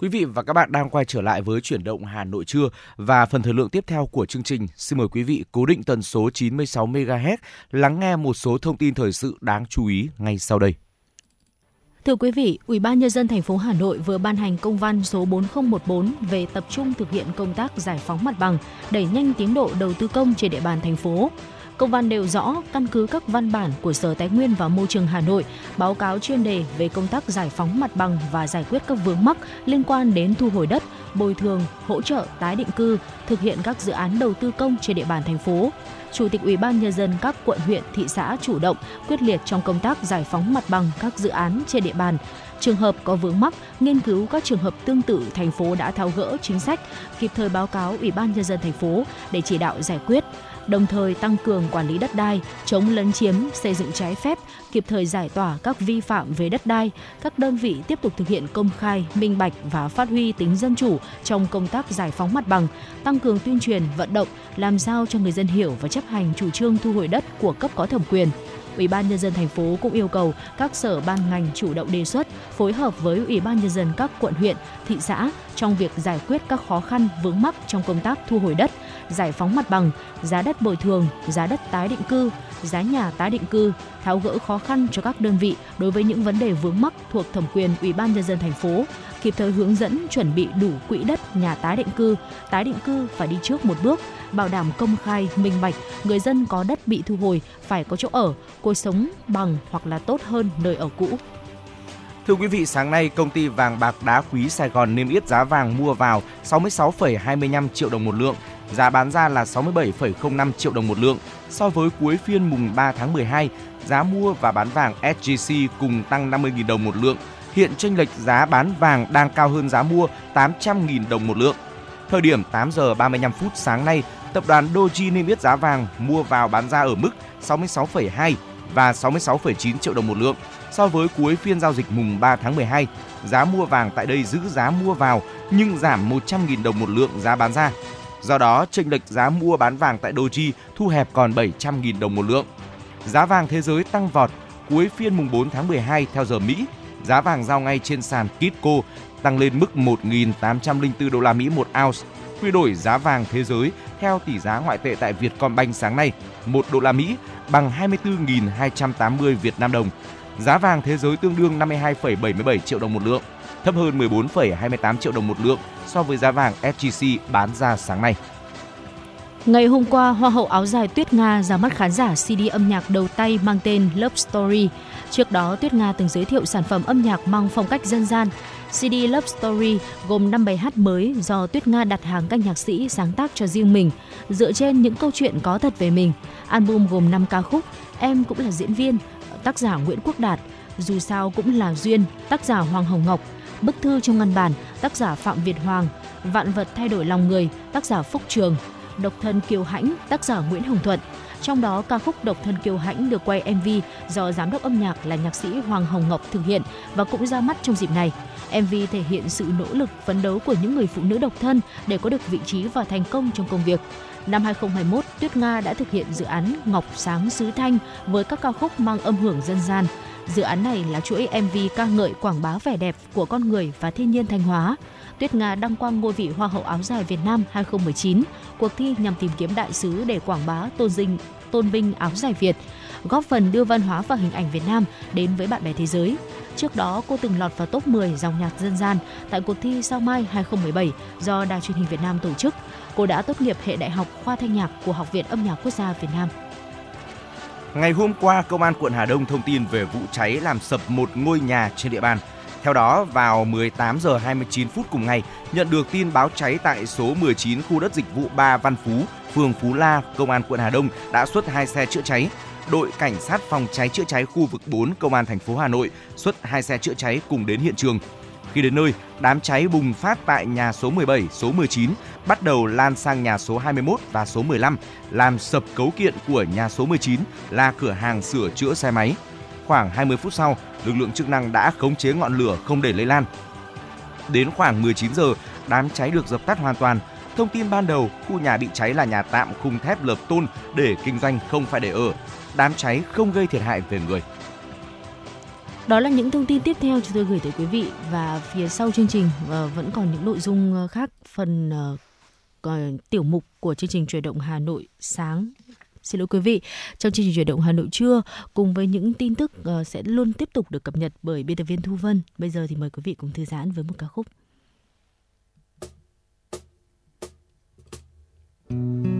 Quý vị và các bạn đang quay trở lại với chuyển động Hà Nội trưa và phần thời lượng tiếp theo của chương trình. Xin mời quý vị cố định tần số 96 MHz lắng nghe một số thông tin thời sự đáng chú ý ngay sau đây. Thưa quý vị, Ủy ban nhân dân thành phố Hà Nội vừa ban hành công văn số 4014 về tập trung thực hiện công tác giải phóng mặt bằng, đẩy nhanh tiến độ đầu tư công trên địa bàn thành phố. Công văn nêu rõ căn cứ các văn bản của Sở Tài nguyên và Môi trường Hà Nội báo cáo chuyên đề về công tác giải phóng mặt bằng và giải quyết các vướng mắc liên quan đến thu hồi đất, bồi thường, hỗ trợ tái định cư, thực hiện các dự án đầu tư công trên địa bàn thành phố. Chủ tịch Ủy ban nhân dân các quận huyện, thị xã chủ động quyết liệt trong công tác giải phóng mặt bằng các dự án trên địa bàn. Trường hợp có vướng mắc, nghiên cứu các trường hợp tương tự thành phố đã tháo gỡ chính sách, kịp thời báo cáo Ủy ban nhân dân thành phố để chỉ đạo giải quyết đồng thời tăng cường quản lý đất đai, chống lấn chiếm, xây dựng trái phép, kịp thời giải tỏa các vi phạm về đất đai. Các đơn vị tiếp tục thực hiện công khai, minh bạch và phát huy tính dân chủ trong công tác giải phóng mặt bằng, tăng cường tuyên truyền, vận động, làm sao cho người dân hiểu và chấp hành chủ trương thu hồi đất của cấp có thẩm quyền Ủy ban nhân dân thành phố cũng yêu cầu các sở ban ngành chủ động đề xuất, phối hợp với Ủy ban nhân dân các quận huyện, thị xã trong việc giải quyết các khó khăn vướng mắc trong công tác thu hồi đất, giải phóng mặt bằng, giá đất bồi thường, giá đất tái định cư, giá nhà tái định cư, tháo gỡ khó khăn cho các đơn vị đối với những vấn đề vướng mắc thuộc thẩm quyền Ủy ban nhân dân thành phố, kịp thời hướng dẫn chuẩn bị đủ quỹ đất nhà tái định cư, tái định cư phải đi trước một bước, bảo đảm công khai, minh bạch, người dân có đất bị thu hồi phải có chỗ ở, cuộc sống bằng hoặc là tốt hơn nơi ở cũ. Thưa quý vị, sáng nay công ty vàng bạc đá quý Sài Gòn niêm yết giá vàng mua vào 66,25 triệu đồng một lượng, giá bán ra là 67,05 triệu đồng một lượng. So với cuối phiên mùng 3 tháng 12, giá mua và bán vàng SJC cùng tăng 50.000 đồng một lượng. Hiện chênh lệch giá bán vàng đang cao hơn giá mua 800.000 đồng một lượng. Thời điểm 8 giờ 35 phút sáng nay, tập đoàn Doji niêm yết giá vàng mua vào bán ra ở mức 66,2 và 66,9 triệu đồng một lượng. So với cuối phiên giao dịch mùng 3 tháng 12, giá mua vàng tại đây giữ giá mua vào nhưng giảm 100.000 đồng một lượng giá bán ra. Do đó, chênh lệch giá mua bán vàng tại Doji thu hẹp còn 700.000 đồng một lượng. Giá vàng thế giới tăng vọt cuối phiên mùng 4 tháng 12 theo giờ Mỹ. Giá vàng giao ngay trên sàn Kitco tăng lên mức 1.804 đô la Mỹ một ounce. Quy đổi giá vàng thế giới theo tỷ giá ngoại tệ tại Vietcombank sáng nay, 1 đô la Mỹ bằng 24.280 Việt Nam đồng. Giá vàng thế giới tương đương 52,77 triệu đồng một lượng, thấp hơn 14,28 triệu đồng một lượng so với giá vàng SJC bán ra sáng nay. Ngày hôm qua, Hoa hậu áo dài Tuyết Nga ra mắt khán giả CD âm nhạc đầu tay mang tên Love Story. Trước đó, Tuyết Nga từng giới thiệu sản phẩm âm nhạc mang phong cách dân gian. CD Love Story gồm 5 bài hát mới do Tuyết Nga đặt hàng các nhạc sĩ sáng tác cho riêng mình, dựa trên những câu chuyện có thật về mình. Album gồm 5 ca khúc, Em cũng là diễn viên, tác giả Nguyễn Quốc Đạt, Dù sao cũng là duyên, tác giả Hoàng Hồng Ngọc, Bức thư trong ngăn bản, tác giả Phạm Việt Hoàng, Vạn vật thay đổi lòng người, tác giả Phúc Trường, Độc thân kiều hãnh, tác giả Nguyễn Hồng Thuận. Trong đó ca khúc Độc thân kiều hãnh được quay MV do giám đốc âm nhạc là nhạc sĩ Hoàng Hồng Ngọc thực hiện và cũng ra mắt trong dịp này. MV thể hiện sự nỗ lực phấn đấu của những người phụ nữ độc thân để có được vị trí và thành công trong công việc. Năm 2021, Tuyết Nga đã thực hiện dự án Ngọc Sáng Sứ Thanh với các ca khúc mang âm hưởng dân gian. Dự án này là chuỗi MV ca ngợi quảng bá vẻ đẹp của con người và thiên nhiên Thanh Hóa. Tuyết Nga đăng quang ngôi vị Hoa hậu áo dài Việt Nam 2019, cuộc thi nhằm tìm kiếm đại sứ để quảng bá tôn dinh tôn vinh áo dài Việt, góp phần đưa văn hóa và hình ảnh Việt Nam đến với bạn bè thế giới. Trước đó, cô từng lọt vào top 10 dòng nhạc dân gian tại cuộc thi Sao Mai 2017 do Đài truyền hình Việt Nam tổ chức. Cô đã tốt nghiệp hệ đại học khoa thanh nhạc của Học viện Âm nhạc Quốc gia Việt Nam. Ngày hôm qua, Công an quận Hà Đông thông tin về vụ cháy làm sập một ngôi nhà trên địa bàn. Theo đó, vào 18 giờ 29 phút cùng ngày, nhận được tin báo cháy tại số 19 khu đất dịch vụ 3 Văn Phú, phường Phú La, Công an quận Hà Đông đã xuất hai xe chữa cháy. Đội cảnh sát phòng cháy chữa cháy khu vực 4 Công an thành phố Hà Nội xuất hai xe chữa cháy cùng đến hiện trường. Khi đến nơi, đám cháy bùng phát tại nhà số 17, số 19, bắt đầu lan sang nhà số 21 và số 15, làm sập cấu kiện của nhà số 19 là cửa hàng sửa chữa xe máy. Khoảng 20 phút sau, lực lượng chức năng đã khống chế ngọn lửa không để lây lan. Đến khoảng 19 giờ, đám cháy được dập tắt hoàn toàn. Thông tin ban đầu, khu nhà bị cháy là nhà tạm khung thép lợp tôn để kinh doanh không phải để ở. Đám cháy không gây thiệt hại về người. Đó là những thông tin tiếp theo chúng tôi gửi tới quý vị và phía sau chương trình ờ, vẫn còn những nội dung ờ, khác phần ờ, tiểu mục của chương trình truyền động Hà Nội sáng Xin lỗi quý vị, trong chương trình chuyển động Hà Nội trưa cùng với những tin tức ờ, sẽ luôn tiếp tục được cập nhật bởi biên tập viên Thu Vân. Bây giờ thì mời quý vị cùng thư giãn với một ca khúc. thoáng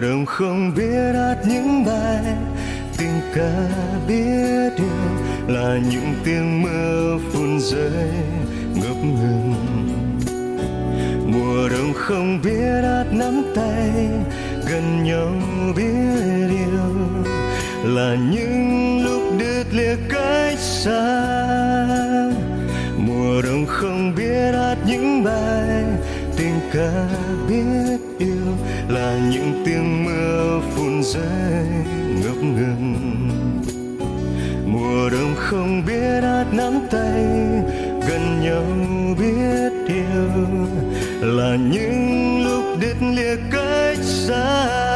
mùa đông không biết hát những bài, tình ca biết yêu là những tiếng mưa phun rơi ngập ngừng. Mùa đông không biết hát nắm tay, gần nhau biết yêu là những lúc đứt lìa cách xa. Mùa đông không biết hát những bài ca biết yêu là những tiếng mưa phun rơi ngập ngừng. Mùa đông không biết hát nắm tay, gần nhau biết yêu là những lúc đứt lìa cách xa.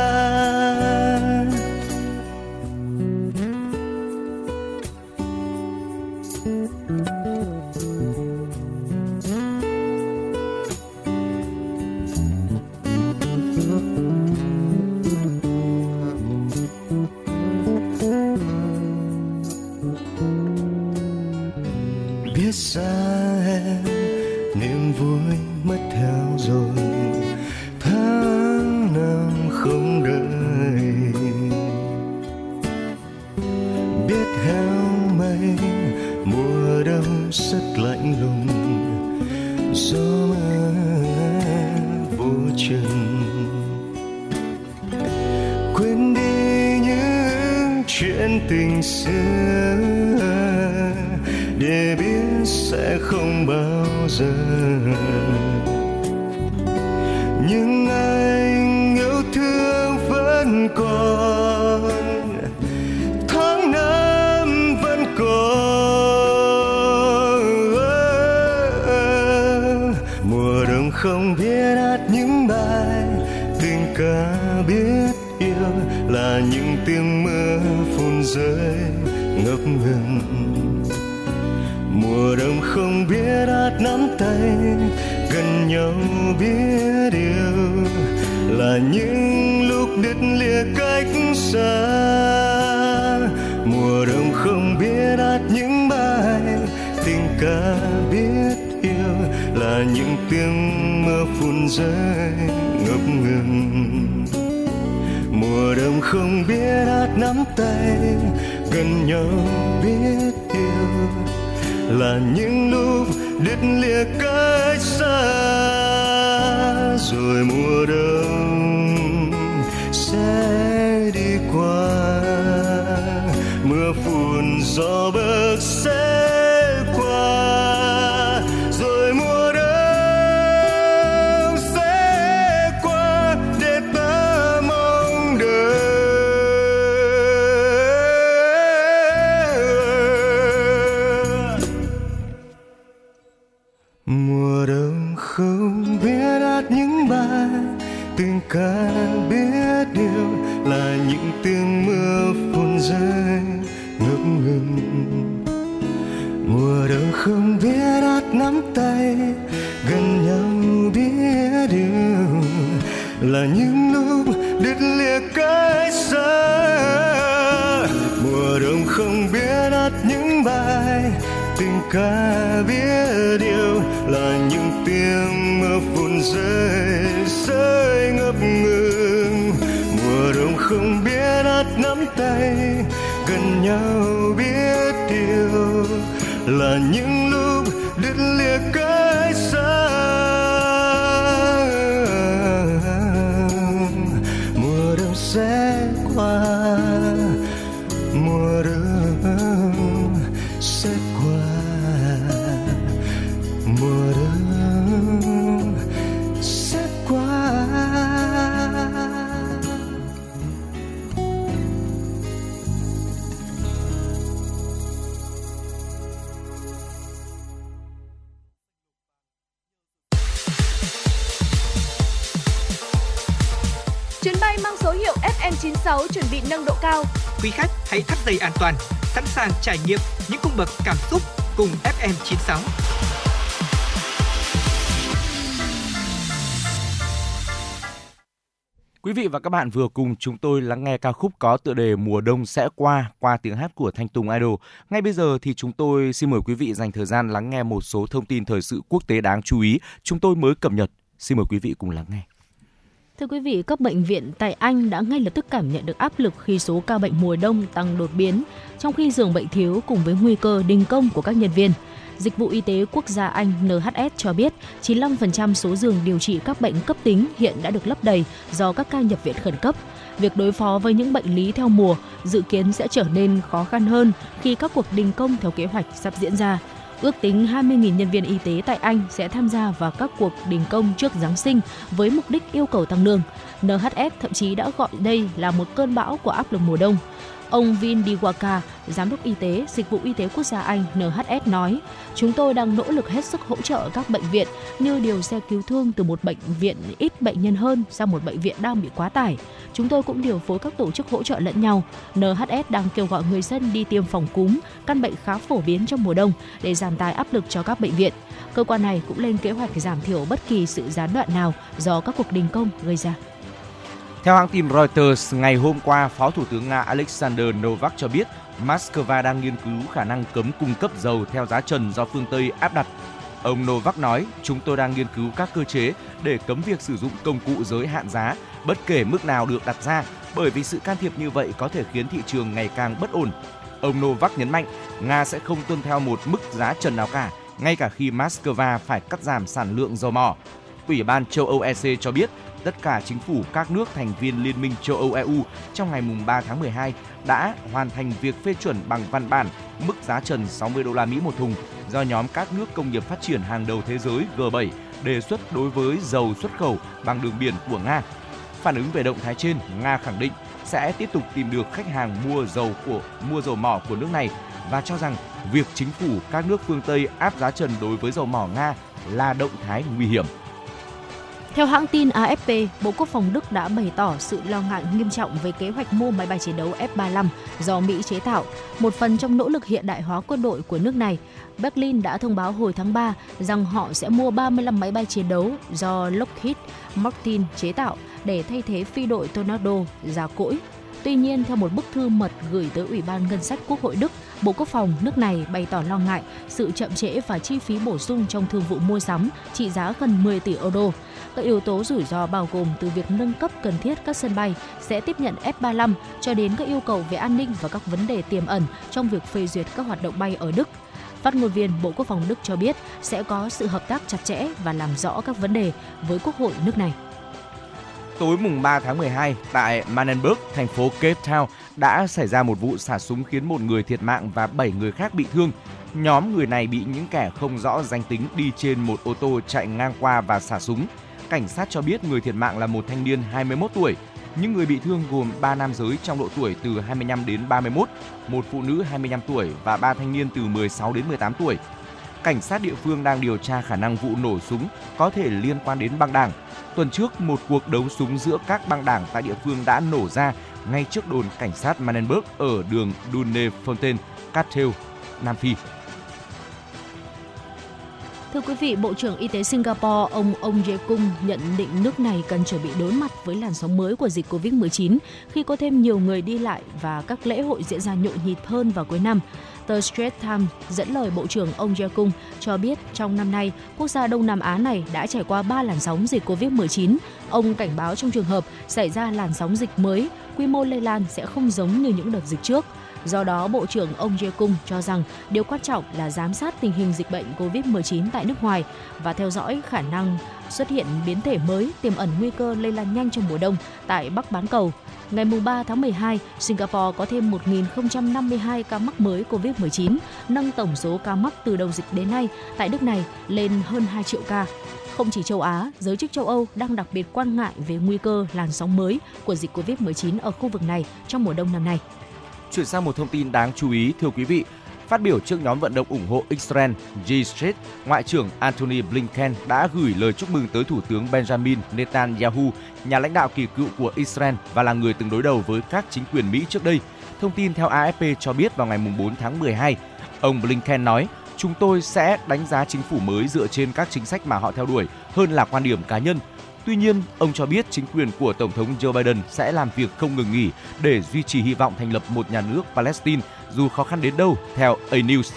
Không biết át nắm tay, gần nhau biết điều là những lúc đứt lìa cách Quý khách hãy thắt dây an toàn, sẵn sàng trải nghiệm những cung bậc cảm xúc cùng FM96. Quý vị và các bạn vừa cùng chúng tôi lắng nghe ca khúc có tựa đề Mùa đông sẽ qua qua tiếng hát của Thanh Tùng Idol. Ngay bây giờ thì chúng tôi xin mời quý vị dành thời gian lắng nghe một số thông tin thời sự quốc tế đáng chú ý chúng tôi mới cập nhật. Xin mời quý vị cùng lắng nghe. Thưa quý vị, các bệnh viện tại Anh đã ngay lập tức cảm nhận được áp lực khi số ca bệnh mùa đông tăng đột biến, trong khi giường bệnh thiếu cùng với nguy cơ đình công của các nhân viên. Dịch vụ Y tế Quốc gia Anh NHS cho biết 95% số giường điều trị các bệnh cấp tính hiện đã được lấp đầy do các ca nhập viện khẩn cấp. Việc đối phó với những bệnh lý theo mùa dự kiến sẽ trở nên khó khăn hơn khi các cuộc đình công theo kế hoạch sắp diễn ra. Ước tính 20.000 nhân viên y tế tại Anh sẽ tham gia vào các cuộc đình công trước Giáng sinh với mục đích yêu cầu tăng lương. NHS thậm chí đã gọi đây là một cơn bão của áp lực mùa đông. Ông Vin Diwakar, Giám đốc Y tế, Dịch vụ Y tế Quốc gia Anh NHS nói, chúng tôi đang nỗ lực hết sức hỗ trợ các bệnh viện như điều xe cứu thương từ một bệnh viện ít bệnh nhân hơn sang một bệnh viện đang bị quá tải. Chúng tôi cũng điều phối các tổ chức hỗ trợ lẫn nhau. NHS đang kêu gọi người dân đi tiêm phòng cúm, căn bệnh khá phổ biến trong mùa đông để giảm tải áp lực cho các bệnh viện. Cơ quan này cũng lên kế hoạch giảm thiểu bất kỳ sự gián đoạn nào do các cuộc đình công gây ra. Theo hãng tin Reuters, ngày hôm qua, Phó Thủ tướng Nga Alexander Novak cho biết Moscow đang nghiên cứu khả năng cấm cung cấp dầu theo giá trần do phương Tây áp đặt. Ông Novak nói, chúng tôi đang nghiên cứu các cơ chế để cấm việc sử dụng công cụ giới hạn giá, bất kể mức nào được đặt ra, bởi vì sự can thiệp như vậy có thể khiến thị trường ngày càng bất ổn. Ông Novak nhấn mạnh, Nga sẽ không tuân theo một mức giá trần nào cả, ngay cả khi Moscow phải cắt giảm sản lượng dầu mỏ. Ủy ban châu Âu EC cho biết tất cả chính phủ các nước thành viên Liên minh châu Âu EU trong ngày 3 tháng 12 đã hoàn thành việc phê chuẩn bằng văn bản mức giá trần 60 đô la Mỹ một thùng do nhóm các nước công nghiệp phát triển hàng đầu thế giới G7 đề xuất đối với dầu xuất khẩu bằng đường biển của Nga. Phản ứng về động thái trên, Nga khẳng định sẽ tiếp tục tìm được khách hàng mua dầu của mua dầu mỏ của nước này và cho rằng việc chính phủ các nước phương Tây áp giá trần đối với dầu mỏ Nga là động thái nguy hiểm. Theo hãng tin AFP, Bộ Quốc phòng Đức đã bày tỏ sự lo ngại nghiêm trọng về kế hoạch mua máy bay chiến đấu F-35 do Mỹ chế tạo, một phần trong nỗ lực hiện đại hóa quân đội của nước này. Berlin đã thông báo hồi tháng 3 rằng họ sẽ mua 35 máy bay chiến đấu do Lockheed Martin chế tạo để thay thế phi đội Tornado già cỗi. Tuy nhiên, theo một bức thư mật gửi tới Ủy ban Ngân sách Quốc hội Đức, Bộ Quốc phòng nước này bày tỏ lo ngại sự chậm trễ và chi phí bổ sung trong thương vụ mua sắm trị giá gần 10 tỷ euro. Các yếu tố rủi ro bao gồm từ việc nâng cấp cần thiết các sân bay sẽ tiếp nhận F-35 cho đến các yêu cầu về an ninh và các vấn đề tiềm ẩn trong việc phê duyệt các hoạt động bay ở Đức. Phát ngôn viên Bộ Quốc phòng Đức cho biết sẽ có sự hợp tác chặt chẽ và làm rõ các vấn đề với Quốc hội nước này. Tối mùng 3 tháng 12 tại Manenburg, thành phố Cape Town đã xảy ra một vụ xả súng khiến một người thiệt mạng và 7 người khác bị thương. Nhóm người này bị những kẻ không rõ danh tính đi trên một ô tô chạy ngang qua và xả súng. Cảnh sát cho biết người thiệt mạng là một thanh niên 21 tuổi. Những người bị thương gồm 3 nam giới trong độ tuổi từ 25 đến 31, một phụ nữ 25 tuổi và 3 thanh niên từ 16 đến 18 tuổi. cảnh sát địa phương đang điều tra khả năng vụ nổ súng có thể liên quan đến băng đảng. Tuần trước, một cuộc đấu súng giữa các băng đảng tại địa phương đã nổ ra ngay trước đồn cảnh sát Manenberg ở đường Dunefontein, Cattell, Nam Phi. Thưa quý vị, Bộ trưởng Y tế Singapore ông Ông Ye Kung nhận định nước này cần chuẩn bị đối mặt với làn sóng mới của dịch Covid-19 khi có thêm nhiều người đi lại và các lễ hội diễn ra nhộn nhịp hơn vào cuối năm. Tờ Straits Times dẫn lời Bộ trưởng ông Ye Kung cho biết trong năm nay, quốc gia Đông Nam Á này đã trải qua 3 làn sóng dịch Covid-19. Ông cảnh báo trong trường hợp xảy ra làn sóng dịch mới, quy mô lây lan sẽ không giống như những đợt dịch trước. Do đó, Bộ trưởng ông Jae Kung cho rằng điều quan trọng là giám sát tình hình dịch bệnh COVID-19 tại nước ngoài và theo dõi khả năng xuất hiện biến thể mới tiềm ẩn nguy cơ lây lan nhanh trong mùa đông tại Bắc bán cầu. Ngày 3 tháng 12, Singapore có thêm 1.052 ca mắc mới COVID-19, nâng tổng số ca mắc từ đầu dịch đến nay tại nước này lên hơn 2 triệu ca. Không chỉ châu Á, giới chức châu Âu đang đặc biệt quan ngại về nguy cơ làn sóng mới của dịch COVID-19 ở khu vực này trong mùa đông năm nay. Chuyển sang một thông tin đáng chú ý, thưa quý vị. Phát biểu trước nhóm vận động ủng hộ Israel G-Street, Ngoại trưởng Antony Blinken đã gửi lời chúc mừng tới Thủ tướng Benjamin Netanyahu, nhà lãnh đạo kỳ cựu của Israel và là người từng đối đầu với các chính quyền Mỹ trước đây. Thông tin theo AFP cho biết vào ngày 4 tháng 12, ông Blinken nói, chúng tôi sẽ đánh giá chính phủ mới dựa trên các chính sách mà họ theo đuổi hơn là quan điểm cá nhân – Tuy nhiên, ông cho biết chính quyền của Tổng thống Joe Biden sẽ làm việc không ngừng nghỉ để duy trì hy vọng thành lập một nhà nước Palestine dù khó khăn đến đâu, theo A News.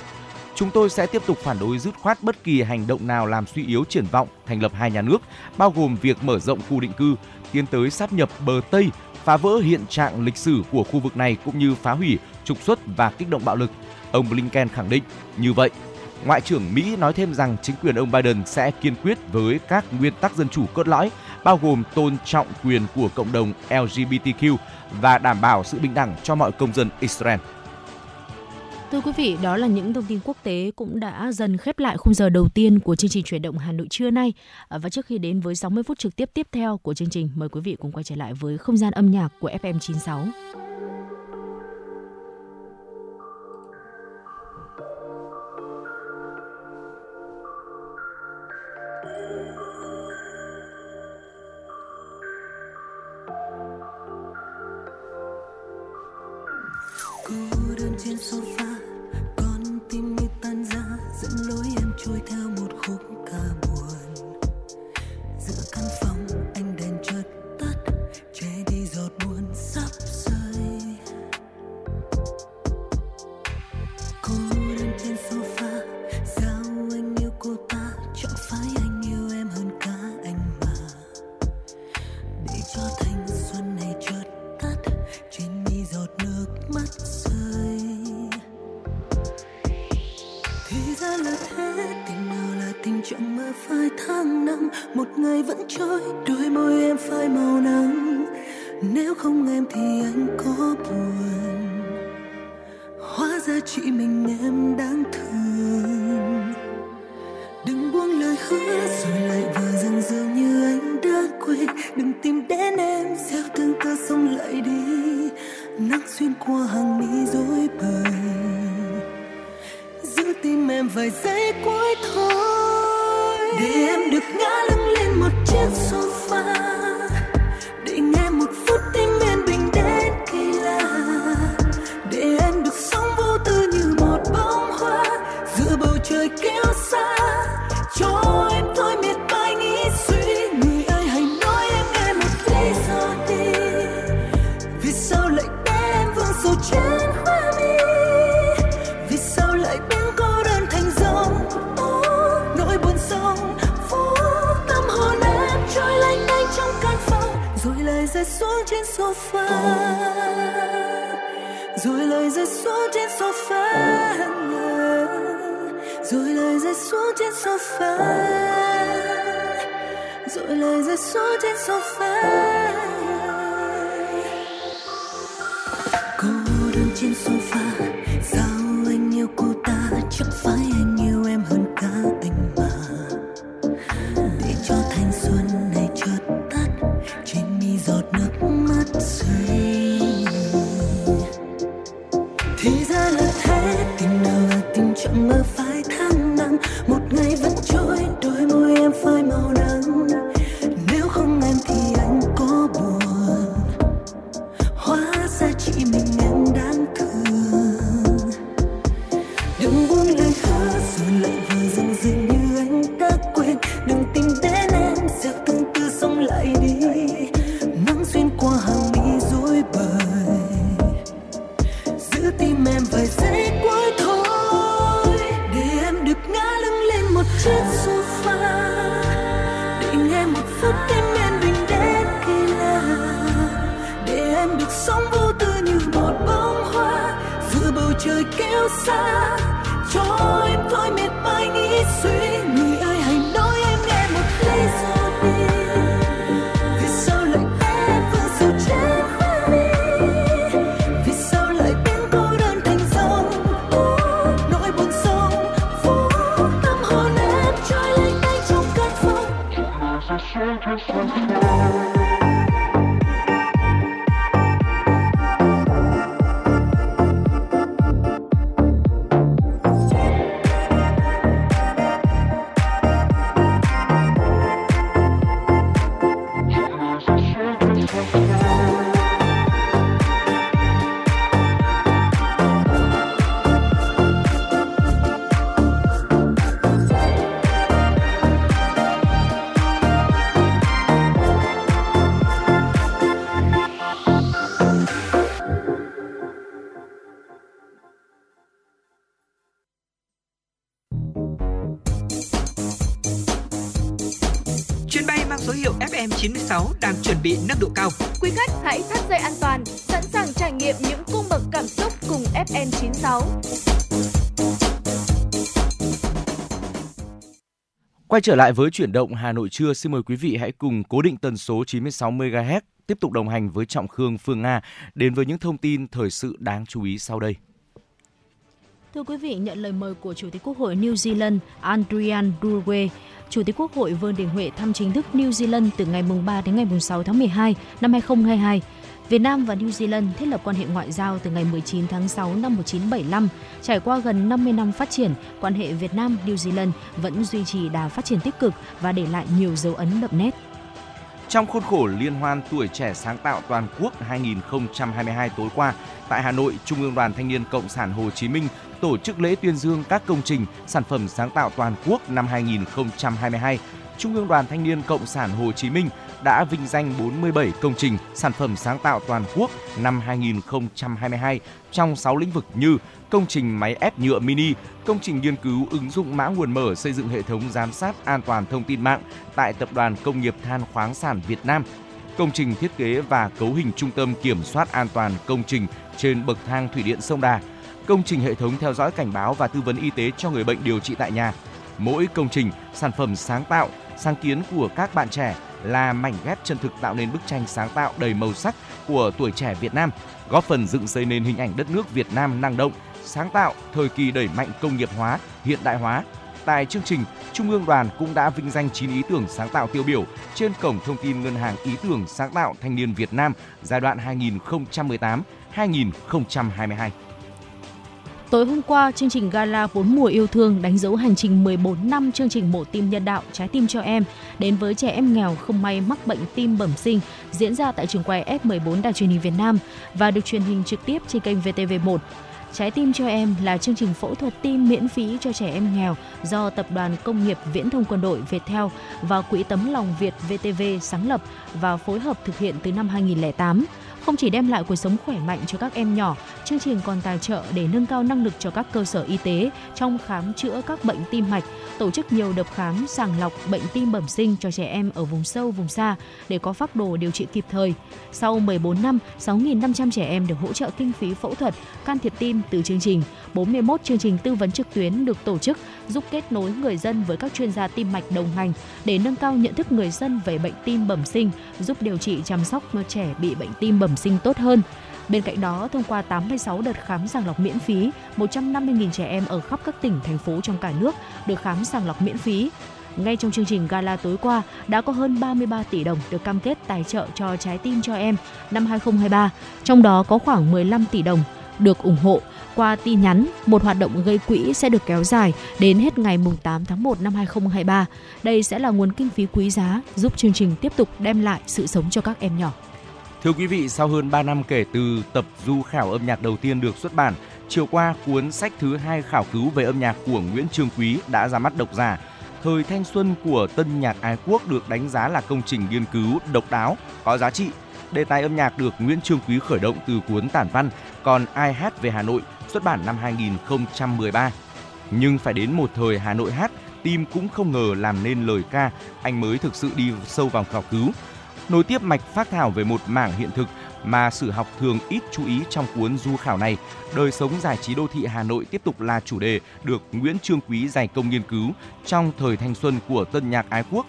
Chúng tôi sẽ tiếp tục phản đối dứt khoát bất kỳ hành động nào làm suy yếu triển vọng thành lập hai nhà nước, bao gồm việc mở rộng khu định cư, tiến tới sáp nhập bờ Tây, phá vỡ hiện trạng lịch sử của khu vực này cũng như phá hủy, trục xuất và kích động bạo lực. Ông Blinken khẳng định như vậy Ngoại trưởng Mỹ nói thêm rằng chính quyền ông Biden sẽ kiên quyết với các nguyên tắc dân chủ cốt lõi, bao gồm tôn trọng quyền của cộng đồng LGBTQ và đảm bảo sự bình đẳng cho mọi công dân Israel. Thưa quý vị, đó là những thông tin quốc tế cũng đã dần khép lại khung giờ đầu tiên của chương trình chuyển động Hà Nội trưa nay. À, và trước khi đến với 60 phút trực tiếp tiếp theo của chương trình, mời quý vị cùng quay trở lại với không gian âm nhạc của FM96. Trên sofa con tình phai tháng năm, một ngày vẫn trôi, đôi môi em phai màu nắng. Nếu không em thì anh có buồn. Hóa ra chị mình em đáng thương. Đừng buông lời hứa, rồi lại vừa dần dường như anh đã quên. Đừng tìm đến em, gieo tương tư xong lại đi. Nắng xuyên qua hàng mi rối bời. Giữ tim em vài giây cuối thôi để em được ngã lưng lên một chiếc sofa. Xuống trên sofa. Rồi lời rơi xuống trên sofa. Rồi lời rơi xuống trên sofa. Rồi lời rơi xuống trên sofa. 96 đang chuẩn bị nâng độ cao. Quý khách hãy thắt dây an toàn, sẵn sàng trải nghiệm những cung bậc cảm xúc cùng FM 96. Quay trở lại với chuyển động Hà Nội trưa, xin mời quý vị hãy cùng cố định tần số 96 MHz tiếp tục đồng hành với Trọng Khương Phương Nga đến với những thông tin thời sự đáng chú ý sau đây. Thưa quý vị, nhận lời mời của Chủ tịch Quốc hội New Zealand Adrian Duwe, Chủ tịch Quốc hội Vương Đình Huệ thăm chính thức New Zealand từ ngày mùng 3 đến ngày mùng 6 tháng 12 năm 2022. Việt Nam và New Zealand thiết lập quan hệ ngoại giao từ ngày 19 tháng 6 năm 1975. Trải qua gần 50 năm phát triển, quan hệ Việt Nam New Zealand vẫn duy trì đà phát triển tích cực và để lại nhiều dấu ấn đậm nét. Trong khuôn khổ Liên hoan Tuổi trẻ sáng tạo toàn quốc 2022 tối qua, tại Hà Nội, Trung ương Đoàn Thanh niên Cộng sản Hồ Chí Minh tổ chức lễ tuyên dương các công trình, sản phẩm sáng tạo toàn quốc năm 2022. Trung ương Đoàn Thanh niên Cộng sản Hồ Chí Minh đã vinh danh 47 công trình, sản phẩm sáng tạo toàn quốc năm 2022 trong 6 lĩnh vực như công trình máy ép nhựa mini, công trình nghiên cứu ứng dụng mã nguồn mở xây dựng hệ thống giám sát an toàn thông tin mạng tại Tập đoàn Công nghiệp Than khoáng sản Việt Nam, công trình thiết kế và cấu hình trung tâm kiểm soát an toàn công trình trên bậc thang thủy điện sông Đà, công trình hệ thống theo dõi cảnh báo và tư vấn y tế cho người bệnh điều trị tại nhà. Mỗi công trình, sản phẩm sáng tạo, sáng kiến của các bạn trẻ là mảnh ghép chân thực tạo nên bức tranh sáng tạo đầy màu sắc của tuổi trẻ Việt Nam, góp phần dựng xây nên hình ảnh đất nước Việt Nam năng động, sáng tạo, thời kỳ đẩy mạnh công nghiệp hóa, hiện đại hóa. Tại chương trình, Trung ương Đoàn cũng đã vinh danh 9 ý tưởng sáng tạo tiêu biểu trên cổng thông tin Ngân hàng Ý tưởng sáng tạo thanh niên Việt Nam giai đoạn 2018-2022. Tối hôm qua, chương trình Gala Bốn mùa yêu thương đánh dấu hành trình 14 năm chương trình mổ tim nhân đạo Trái tim cho em đến với trẻ em nghèo không may mắc bệnh tim bẩm sinh diễn ra tại trường quay F14 Đài truyền hình Việt Nam và được truyền hình trực tiếp trên kênh VTV1. Trái tim cho em là chương trình phẫu thuật tim miễn phí cho trẻ em nghèo do Tập đoàn Công nghiệp Viễn thông Quân đội Viettel và Quỹ Tấm lòng Việt VTV sáng lập và phối hợp thực hiện từ năm 2008. Không chỉ đem lại cuộc sống khỏe mạnh cho các em nhỏ, chương trình còn tài trợ để nâng cao năng lực cho các cơ sở y tế trong khám chữa các bệnh tim mạch, tổ chức nhiều đợt khám sàng lọc bệnh tim bẩm sinh cho trẻ em ở vùng sâu, vùng xa để có phác đồ điều trị kịp thời. Sau 14 năm, 6.500 trẻ em được hỗ trợ kinh phí phẫu thuật, can thiệp tim từ chương trình. 41 chương trình tư vấn trực tuyến được tổ chức giúp kết nối người dân với các chuyên gia tim mạch đồng hành để nâng cao nhận thức người dân về bệnh tim bẩm sinh, giúp điều trị chăm sóc trẻ bị bệnh tim bẩm sinh tốt hơn. Bên cạnh đó, thông qua 86 đợt khám sàng lọc miễn phí, 150.000 trẻ em ở khắp các tỉnh, thành phố trong cả nước được khám sàng lọc miễn phí. Ngay trong chương trình gala tối qua, đã có hơn 33 tỷ đồng được cam kết tài trợ cho trái tim cho em năm 2023, trong đó có khoảng 15 tỷ đồng được ủng hộ qua tin nhắn. Một hoạt động gây quỹ sẽ được kéo dài đến hết ngày 8 tháng 1 năm 2023. Đây sẽ là nguồn kinh phí quý giá giúp chương trình tiếp tục đem lại sự sống cho các em nhỏ. Thưa quý vị, sau hơn 3 năm kể từ tập du khảo âm nhạc đầu tiên được xuất bản, chiều qua cuốn sách thứ hai khảo cứu về âm nhạc của Nguyễn trường Quý đã ra mắt độc giả. Thời thanh xuân của tân nhạc ái quốc được đánh giá là công trình nghiên cứu độc đáo, có giá trị. Đề tài âm nhạc được Nguyễn trường Quý khởi động từ cuốn tản văn Còn ai hát về Hà Nội xuất bản năm 2013. Nhưng phải đến một thời Hà Nội hát tim cũng không ngờ làm nên lời ca, anh mới thực sự đi sâu vào khảo cứu. Nối tiếp mạch phát thảo về một mảng hiện thực mà sử học thường ít chú ý trong cuốn du khảo này, đời sống giải trí đô thị Hà Nội tiếp tục là chủ đề được Nguyễn Trương Quý dày công nghiên cứu trong thời thanh xuân của tân nhạc ái quốc.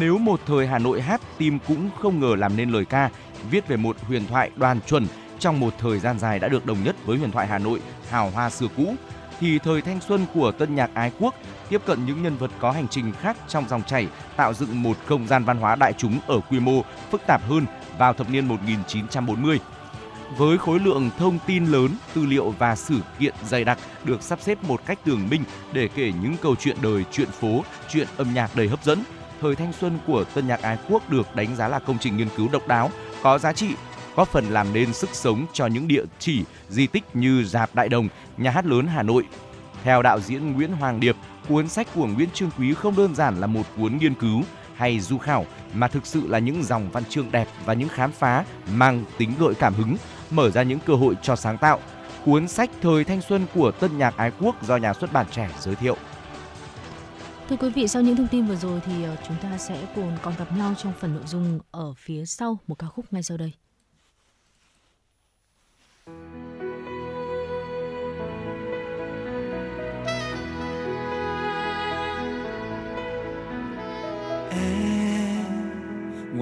Nếu một thời Hà Nội hát tim cũng không ngờ làm nên lời ca, viết về một huyền thoại đoàn chuẩn trong một thời gian dài đã được đồng nhất với huyền thoại Hà Nội hào hoa xưa cũ, thì thời thanh xuân của tân nhạc ái quốc tiếp cận những nhân vật có hành trình khác trong dòng chảy, tạo dựng một không gian văn hóa đại chúng ở quy mô phức tạp hơn vào thập niên 1940. Với khối lượng thông tin lớn, tư liệu và sự kiện dày đặc được sắp xếp một cách tường minh để kể những câu chuyện đời, chuyện phố, chuyện âm nhạc đầy hấp dẫn, thời thanh xuân của tân nhạc ái quốc được đánh giá là công trình nghiên cứu độc đáo, có giá trị, góp phần làm nên sức sống cho những địa chỉ di tích như Dạp Đại Đồng, Nhà hát lớn Hà Nội. Theo đạo diễn Nguyễn Hoàng Điệp, cuốn sách của Nguyễn Trương Quý không đơn giản là một cuốn nghiên cứu hay du khảo mà thực sự là những dòng văn chương đẹp và những khám phá mang tính gợi cảm hứng, mở ra những cơ hội cho sáng tạo. Cuốn sách Thời thanh xuân của Tân nhạc ái quốc do nhà xuất bản trẻ giới thiệu. Thưa quý vị, sau những thông tin vừa rồi thì ờ, chúng ta sẽ cùng còn gặp nhau trong phần nội dung ở phía sau một ca khúc ngay sau đây.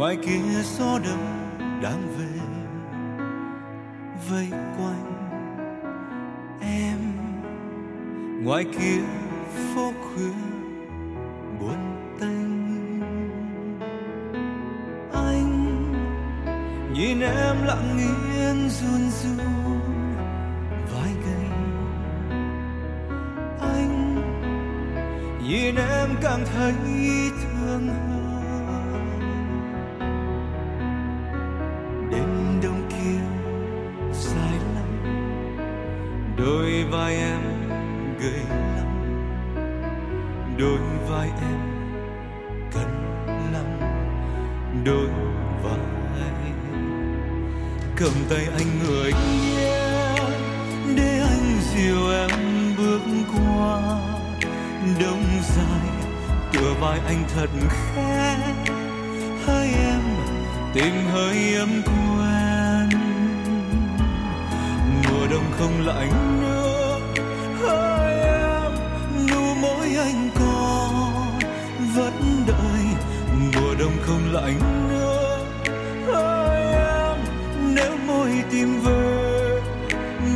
Ngoài kia gió đông đang về, vây quanh em. Ngoài kia phố khuya buồn tênh anh nhìn em lặng yên run run vai gầy. Anh nhìn em càng thấy thương hơn vai em gầy lắm. Đôi vai em cần lắm. Đôi vai cầm tay anh người nhé để anh dìu em bước qua. Đông dài tựa vai anh thật khẽ. Hai em, tìm hơi ấm quen. Mùa đông không lạnh nữa. Không lạnh nữa. Hỡi em, nếu môi tìm về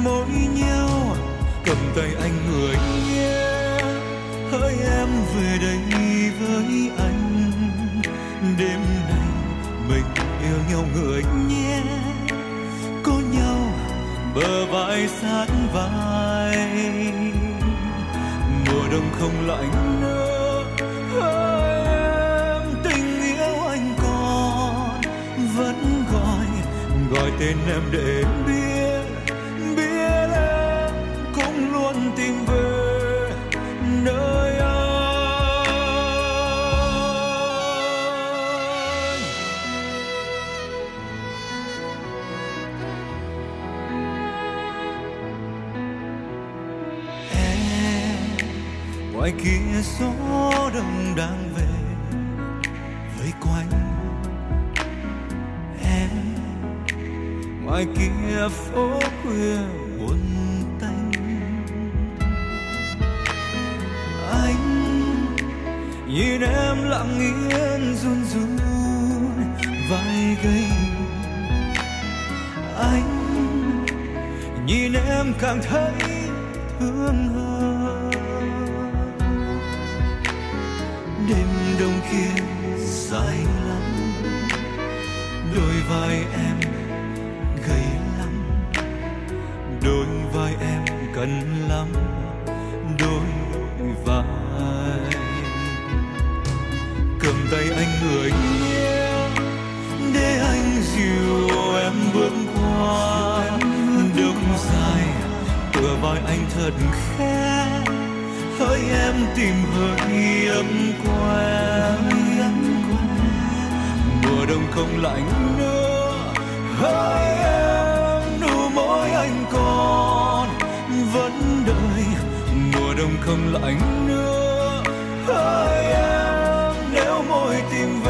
môi nhau, cầm tay anh người nhé. Hỡi em về đây với anh, đêm nay mình yêu nhau người nhé. Có nhau, bờ vai sát vai. Mùa đông không lạnh nữa. Tên em để biết biết em cũng luôn tìm về nơi anh. Em, ngoài kia gió đông đang ngoài kia phố khuya buồn tanh. Anh nhìn em lặng yên run run vai gầy. Anh nhìn em càng thấy thương hơn. Đêm đông kia dài lắm, đôi vai em em lắm, đôi vai. Cầm tay anh người nhé để anh dìu em bước qua. Đường dài tựa vai anh thật khẽ, hỡi em tìm hơi ấm quen. Mùa đông không lạnh nữa, hỡi em, nụ môi anh còn đông không lạnh nữa hỡi em nếu môi tim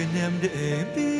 tên em để biết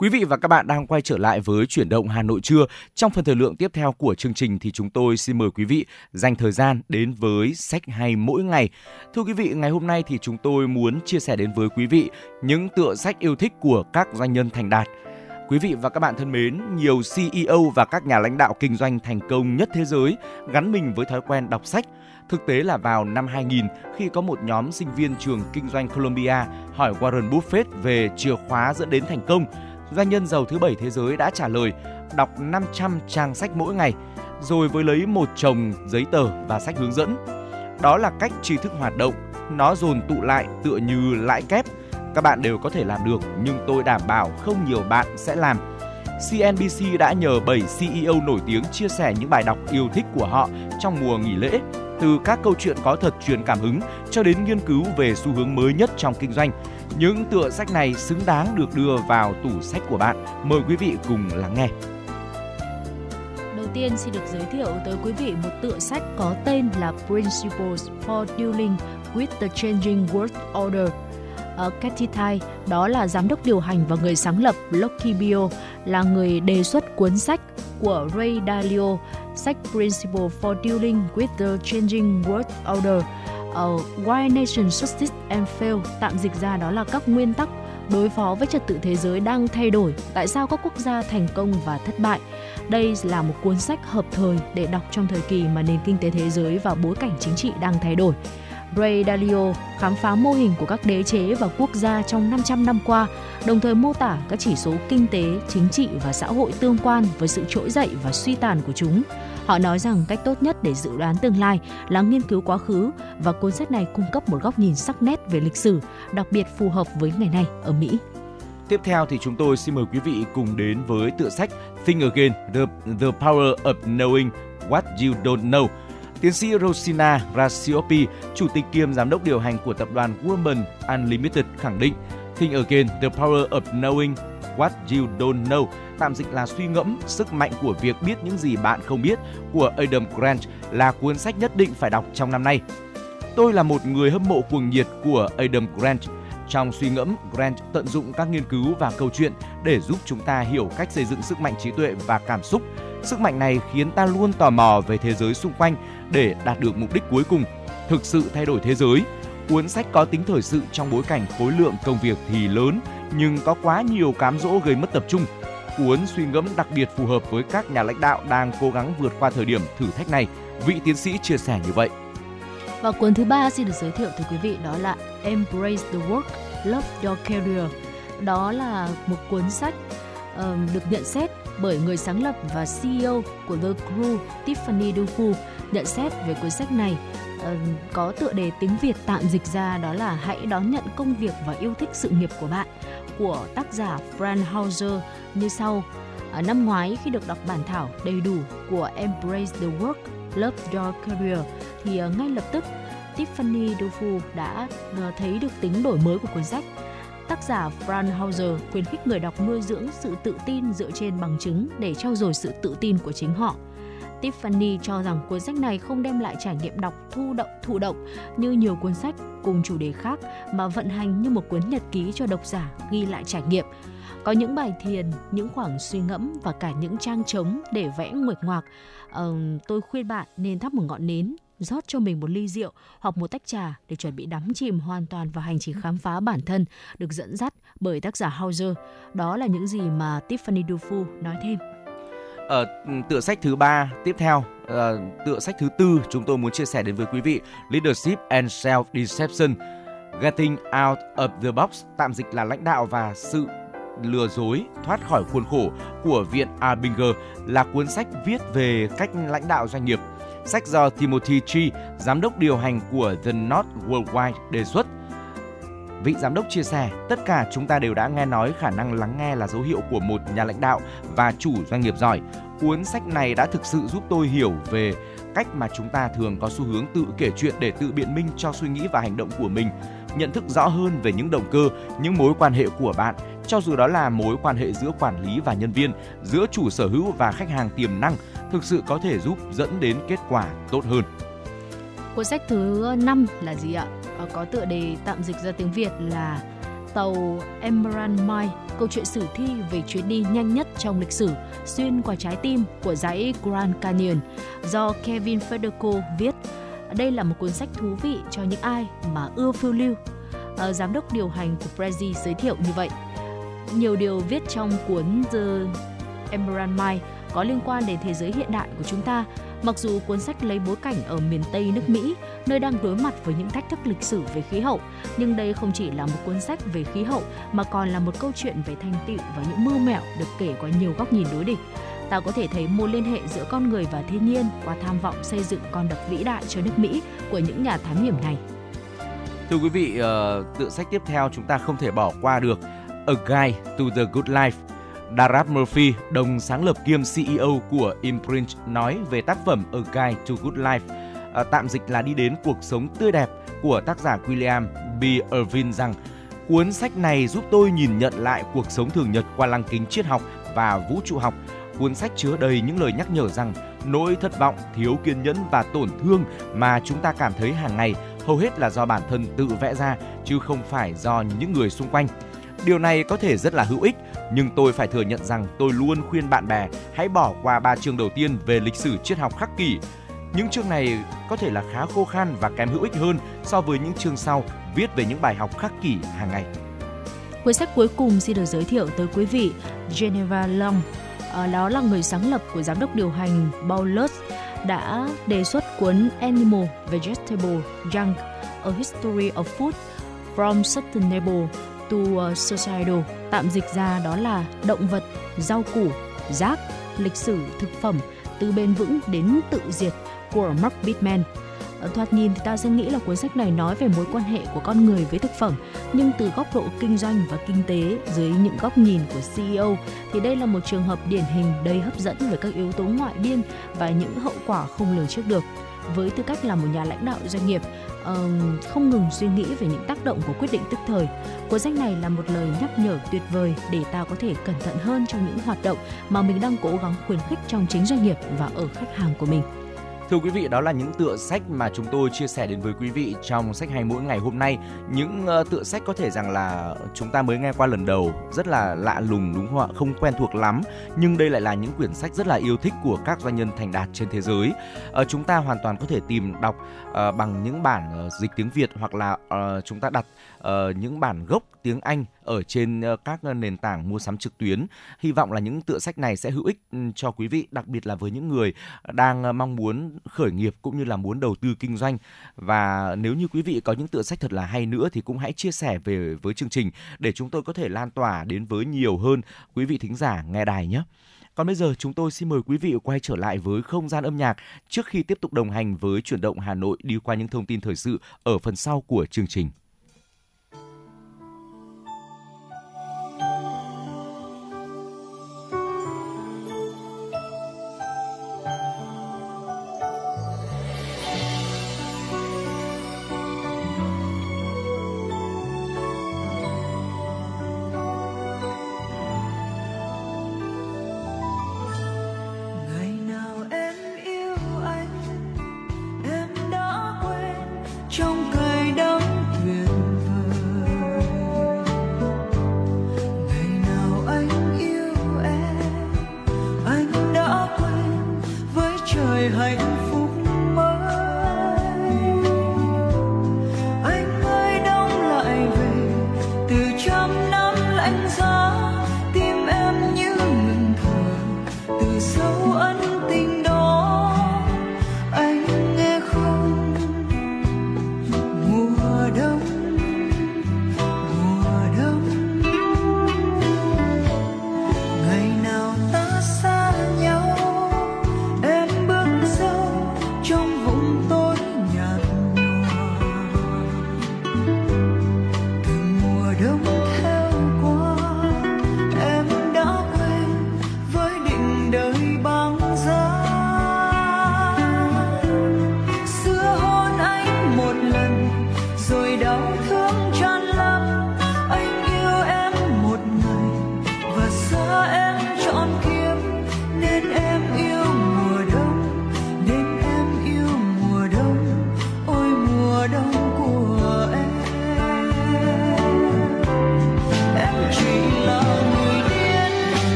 Quý vị và các bạn đang quay trở lại với chuyển động Hà Nội trưa. Trong phần thời lượng tiếp theo của chương trình thì chúng tôi xin mời quý vị dành thời gian đến với sách hay mỗi ngày. Thưa quý vị, ngày hôm nay thì chúng tôi muốn chia sẻ đến với quý vị những tựa sách yêu thích của các doanh nhân thành đạt. Quý vị và các bạn thân mến, nhiều CEO và các nhà lãnh đạo kinh doanh thành công nhất thế giới gắn mình với thói quen đọc sách. Thực tế là vào năm 2000, khi có một nhóm sinh viên trường kinh doanh Columbia hỏi Warren Buffett về chìa khóa dẫn đến thành công, doanh nhân giàu thứ bảy thế giới đã trả lời đọc 500 trang sách mỗi ngày, rồi với lấy một chồng giấy tờ và sách hướng dẫn. Đó là cách tri thức hoạt động, nó dồn tụ lại tựa như lãi kép. Các bạn đều có thể làm được, nhưng tôi đảm bảo không nhiều bạn sẽ làm. CNBC đã nhờ 7 CEO nổi tiếng chia sẻ những bài đọc yêu thích của họ trong mùa nghỉ lễ, từ các câu chuyện có thật truyền cảm hứng cho đến nghiên cứu về xu hướng mới nhất trong kinh doanh. Những tựa sách này xứng đáng được đưa vào tủ sách của bạn. Mời quý vị cùng lắng nghe. Đầu tiên xin được giới thiệu tới quý vị một tựa sách có tên là Principles for Dealing with the Changing World Order. ở Cathy Thai, đó là giám đốc điều hành và người sáng lập Lockheed Bio, là người đề xuất cuốn sách của Ray Dalio, sách Principle for Dealing with the Changing World Order. Uh, Why Nations Succeed and Fail, tạm dịch ra đó là các nguyên tắc đối phó với trật tự thế giới đang thay đổi, tại sao các quốc gia thành công và thất bại. Đây là một cuốn sách hợp thời để đọc trong thời kỳ mà nền kinh tế thế giới và bối cảnh chính trị đang thay đổi. Ray Dalio khám phá mô hình của các đế chế và quốc gia trong 500 năm qua, đồng thời mô tả các chỉ số kinh tế, chính trị và xã hội tương quan với sự trỗi dậy và suy tàn của chúng. Họ nói rằng cách tốt nhất để dự đoán tương lai là nghiên cứu quá khứ và cuốn sách này cung cấp một góc nhìn sắc nét về lịch sử, đặc biệt phù hợp với ngày nay ở Mỹ. Tiếp theo thì chúng tôi xin mời quý vị cùng đến với tựa sách Think Again, The, the Power of Knowing What You Don't Know. Tiến sĩ Rosina Rasiopi, chủ tịch kiêm giám đốc điều hành của tập đoàn Women Unlimited khẳng định Think Again, The Power of Knowing What You Don't Know, tạm dịch là suy ngẫm sức mạnh của việc biết những gì bạn không biết của Adam Grant là cuốn sách nhất định phải đọc trong năm nay. Tôi là một người hâm mộ cuồng nhiệt của Adam Grant. Trong suy ngẫm, Grant tận dụng các nghiên cứu và câu chuyện để giúp chúng ta hiểu cách xây dựng sức mạnh trí tuệ và cảm xúc. Sức mạnh này khiến ta luôn tò mò về thế giới xung quanh để đạt được mục đích cuối cùng, thực sự thay đổi thế giới. Cuốn sách có tính thời sự trong bối cảnh khối lượng công việc thì lớn nhưng có quá nhiều cám dỗ gây mất tập trung. Cuốn suy ngẫm đặc biệt phù hợp với các nhà lãnh đạo đang cố gắng vượt qua thời điểm thử thách này, vị tiến sĩ chia sẻ như vậy. Và cuốn thứ ba xin được giới thiệu tới quý vị đó là Embrace the Work, Love Your Career. Đó là một cuốn sách uh, được nhận xét bởi người sáng lập và CEO của The Crew Tiffany Dufu nhận xét về cuốn sách này uh, có tựa đề tiếng Việt tạm dịch ra đó là hãy đón nhận công việc và yêu thích sự nghiệp của bạn của tác giả Fran Hauser như sau Ở năm ngoái khi được đọc bản thảo đầy đủ của Embrace the Work, Love Your Career thì ờ, ngay lập tức Tiffany Dufu đã thấy được tính đổi mới của cuốn sách. Tác giả Fran Hauser khuyến khích người đọc nuôi dưỡng sự tự tin dựa trên bằng chứng để trau dồi sự tự tin của chính họ. Tiffany cho rằng cuốn sách này không đem lại trải nghiệm đọc thu động thụ động như nhiều cuốn sách cùng chủ đề khác mà vận hành như một cuốn nhật ký cho độc giả ghi lại trải nghiệm. Có những bài thiền, những khoảng suy ngẫm và cả những trang trống để vẽ nguệch ngoạc. Ờ, tôi khuyên bạn nên thắp một ngọn nến, rót cho mình một ly rượu hoặc một tách trà để chuẩn bị đắm chìm hoàn toàn vào hành trình khám phá bản thân được dẫn dắt bởi tác giả Hauser. Đó là những gì mà Tiffany Dufu nói thêm. Ở tựa sách thứ ba tiếp theo, uh, tựa sách thứ tư chúng tôi muốn chia sẻ đến với quý vị Leadership and Self Deception, Getting Out of the Box, tạm dịch là lãnh đạo và sự lừa dối thoát khỏi khuôn khổ của viện Arbinger là cuốn sách viết về cách lãnh đạo doanh nghiệp. Sách do Timothy Chi, giám đốc điều hành của The North Worldwide đề xuất Vị giám đốc chia sẻ, tất cả chúng ta đều đã nghe nói khả năng lắng nghe là dấu hiệu của một nhà lãnh đạo và chủ doanh nghiệp giỏi. Cuốn sách này đã thực sự giúp tôi hiểu về cách mà chúng ta thường có xu hướng tự kể chuyện để tự biện minh cho suy nghĩ và hành động của mình, nhận thức rõ hơn về những động cơ, những mối quan hệ của bạn, cho dù đó là mối quan hệ giữa quản lý và nhân viên, giữa chủ sở hữu và khách hàng tiềm năng, thực sự có thể giúp dẫn đến kết quả tốt hơn. Cuốn sách thứ 5 là gì ạ? Ờ, có tựa đề tạm dịch ra tiếng Việt là tàu Emerald Mine, câu chuyện sử thi về chuyến đi nhanh nhất trong lịch sử xuyên qua trái tim của dãy Grand Canyon do Kevin Federico viết. Đây là một cuốn sách thú vị cho những ai mà ưa phiêu lưu. Ờ, giám đốc điều hành của Prezi giới thiệu như vậy. Nhiều điều viết trong cuốn The Emerald Mine có liên quan đến thế giới hiện đại của chúng ta Mặc dù cuốn sách lấy bối cảnh ở miền Tây nước Mỹ, nơi đang đối mặt với những thách thức lịch sử về khí hậu, nhưng đây không chỉ là một cuốn sách về khí hậu mà còn là một câu chuyện về thành tựu và những mưu mẹo được kể qua nhiều góc nhìn đối địch. Ta có thể thấy mối liên hệ giữa con người và thiên nhiên qua tham vọng xây dựng con đập vĩ đại cho nước Mỹ của những nhà thám hiểm này. Thưa quý vị, ờ, tựa sách tiếp theo chúng ta không thể bỏ qua được A Guide to the Good Life Darab Murphy, đồng sáng lập kiêm CEO của Imprint nói về tác phẩm A Guide to Good Life, à, tạm dịch là đi đến cuộc sống tươi đẹp của tác giả William B. Irvin rằng cuốn sách này giúp tôi nhìn nhận lại cuộc sống thường nhật qua lăng kính triết học và vũ trụ học. Cuốn sách chứa đầy những lời nhắc nhở rằng nỗi thất vọng, thiếu kiên nhẫn và tổn thương mà chúng ta cảm thấy hàng ngày hầu hết là do bản thân tự vẽ ra chứ không phải do những người xung quanh. Điều này có thể rất là hữu ích, nhưng tôi phải thừa nhận rằng tôi luôn khuyên bạn bè hãy bỏ qua ba chương đầu tiên về lịch sử triết học khắc kỷ. Những chương này có thể là khá khô khan và kém hữu ích hơn so với những chương sau viết về những bài học khắc kỷ hàng ngày. Cuốn sách cuối cùng xin được giới thiệu tới quý vị Geneva Long. À, đó là người sáng lập của giám đốc điều hành Paulus đã đề xuất cuốn Animal Vegetable Junk A History of Food from Sustainable to uh, Societal, tạm dịch ra đó là động vật, rau củ, rác, lịch sử, thực phẩm từ bền vững đến tự diệt của Mark Bittman. Ờ, thoạt nhìn thì ta sẽ nghĩ là cuốn sách này nói về mối quan hệ của con người với thực phẩm, nhưng từ góc độ kinh doanh và kinh tế dưới những góc nhìn của CEO thì đây là một trường hợp điển hình đầy hấp dẫn về các yếu tố ngoại biên và những hậu quả không lường trước được với tư cách là một nhà lãnh đạo doanh nghiệp uh, không ngừng suy nghĩ về những tác động của quyết định tức thời. Cuốn sách này là một lời nhắc nhở tuyệt vời để ta có thể cẩn thận hơn trong những hoạt động mà mình đang cố gắng khuyến khích trong chính doanh nghiệp và ở khách hàng của mình. Thưa quý vị, đó là những tựa sách mà chúng tôi chia sẻ đến với quý vị trong sách hay mỗi ngày hôm nay. Những uh, tựa sách có thể rằng là chúng ta mới nghe qua lần đầu, rất là lạ lùng đúng không ạ? Không quen thuộc lắm, nhưng đây lại là những quyển sách rất là yêu thích của các doanh nhân thành đạt trên thế giới. Uh, chúng ta hoàn toàn có thể tìm đọc uh, bằng những bản uh, dịch tiếng Việt hoặc là uh, chúng ta đặt uh, những bản gốc tiếng Anh ở trên uh, các ờ, nền tảng mua sắm trực tuyến. Hy vọng là những tựa sách này sẽ hữu ích cho quý vị, đặc biệt là với những người đang mong muốn khởi nghiệp cũng như là muốn đầu tư kinh doanh. Và nếu như quý vị có những tựa sách thật là hay nữa thì cũng hãy chia sẻ về với chương trình để chúng tôi có thể lan tỏa đến với nhiều hơn quý vị thính giả nghe đài nhé. Còn bây giờ chúng tôi xin mời quý vị quay trở lại với không gian âm nhạc trước khi tiếp tục đồng hành với chuyển động Hà Nội đi qua những thông tin thời sự ở phần sau của chương trình.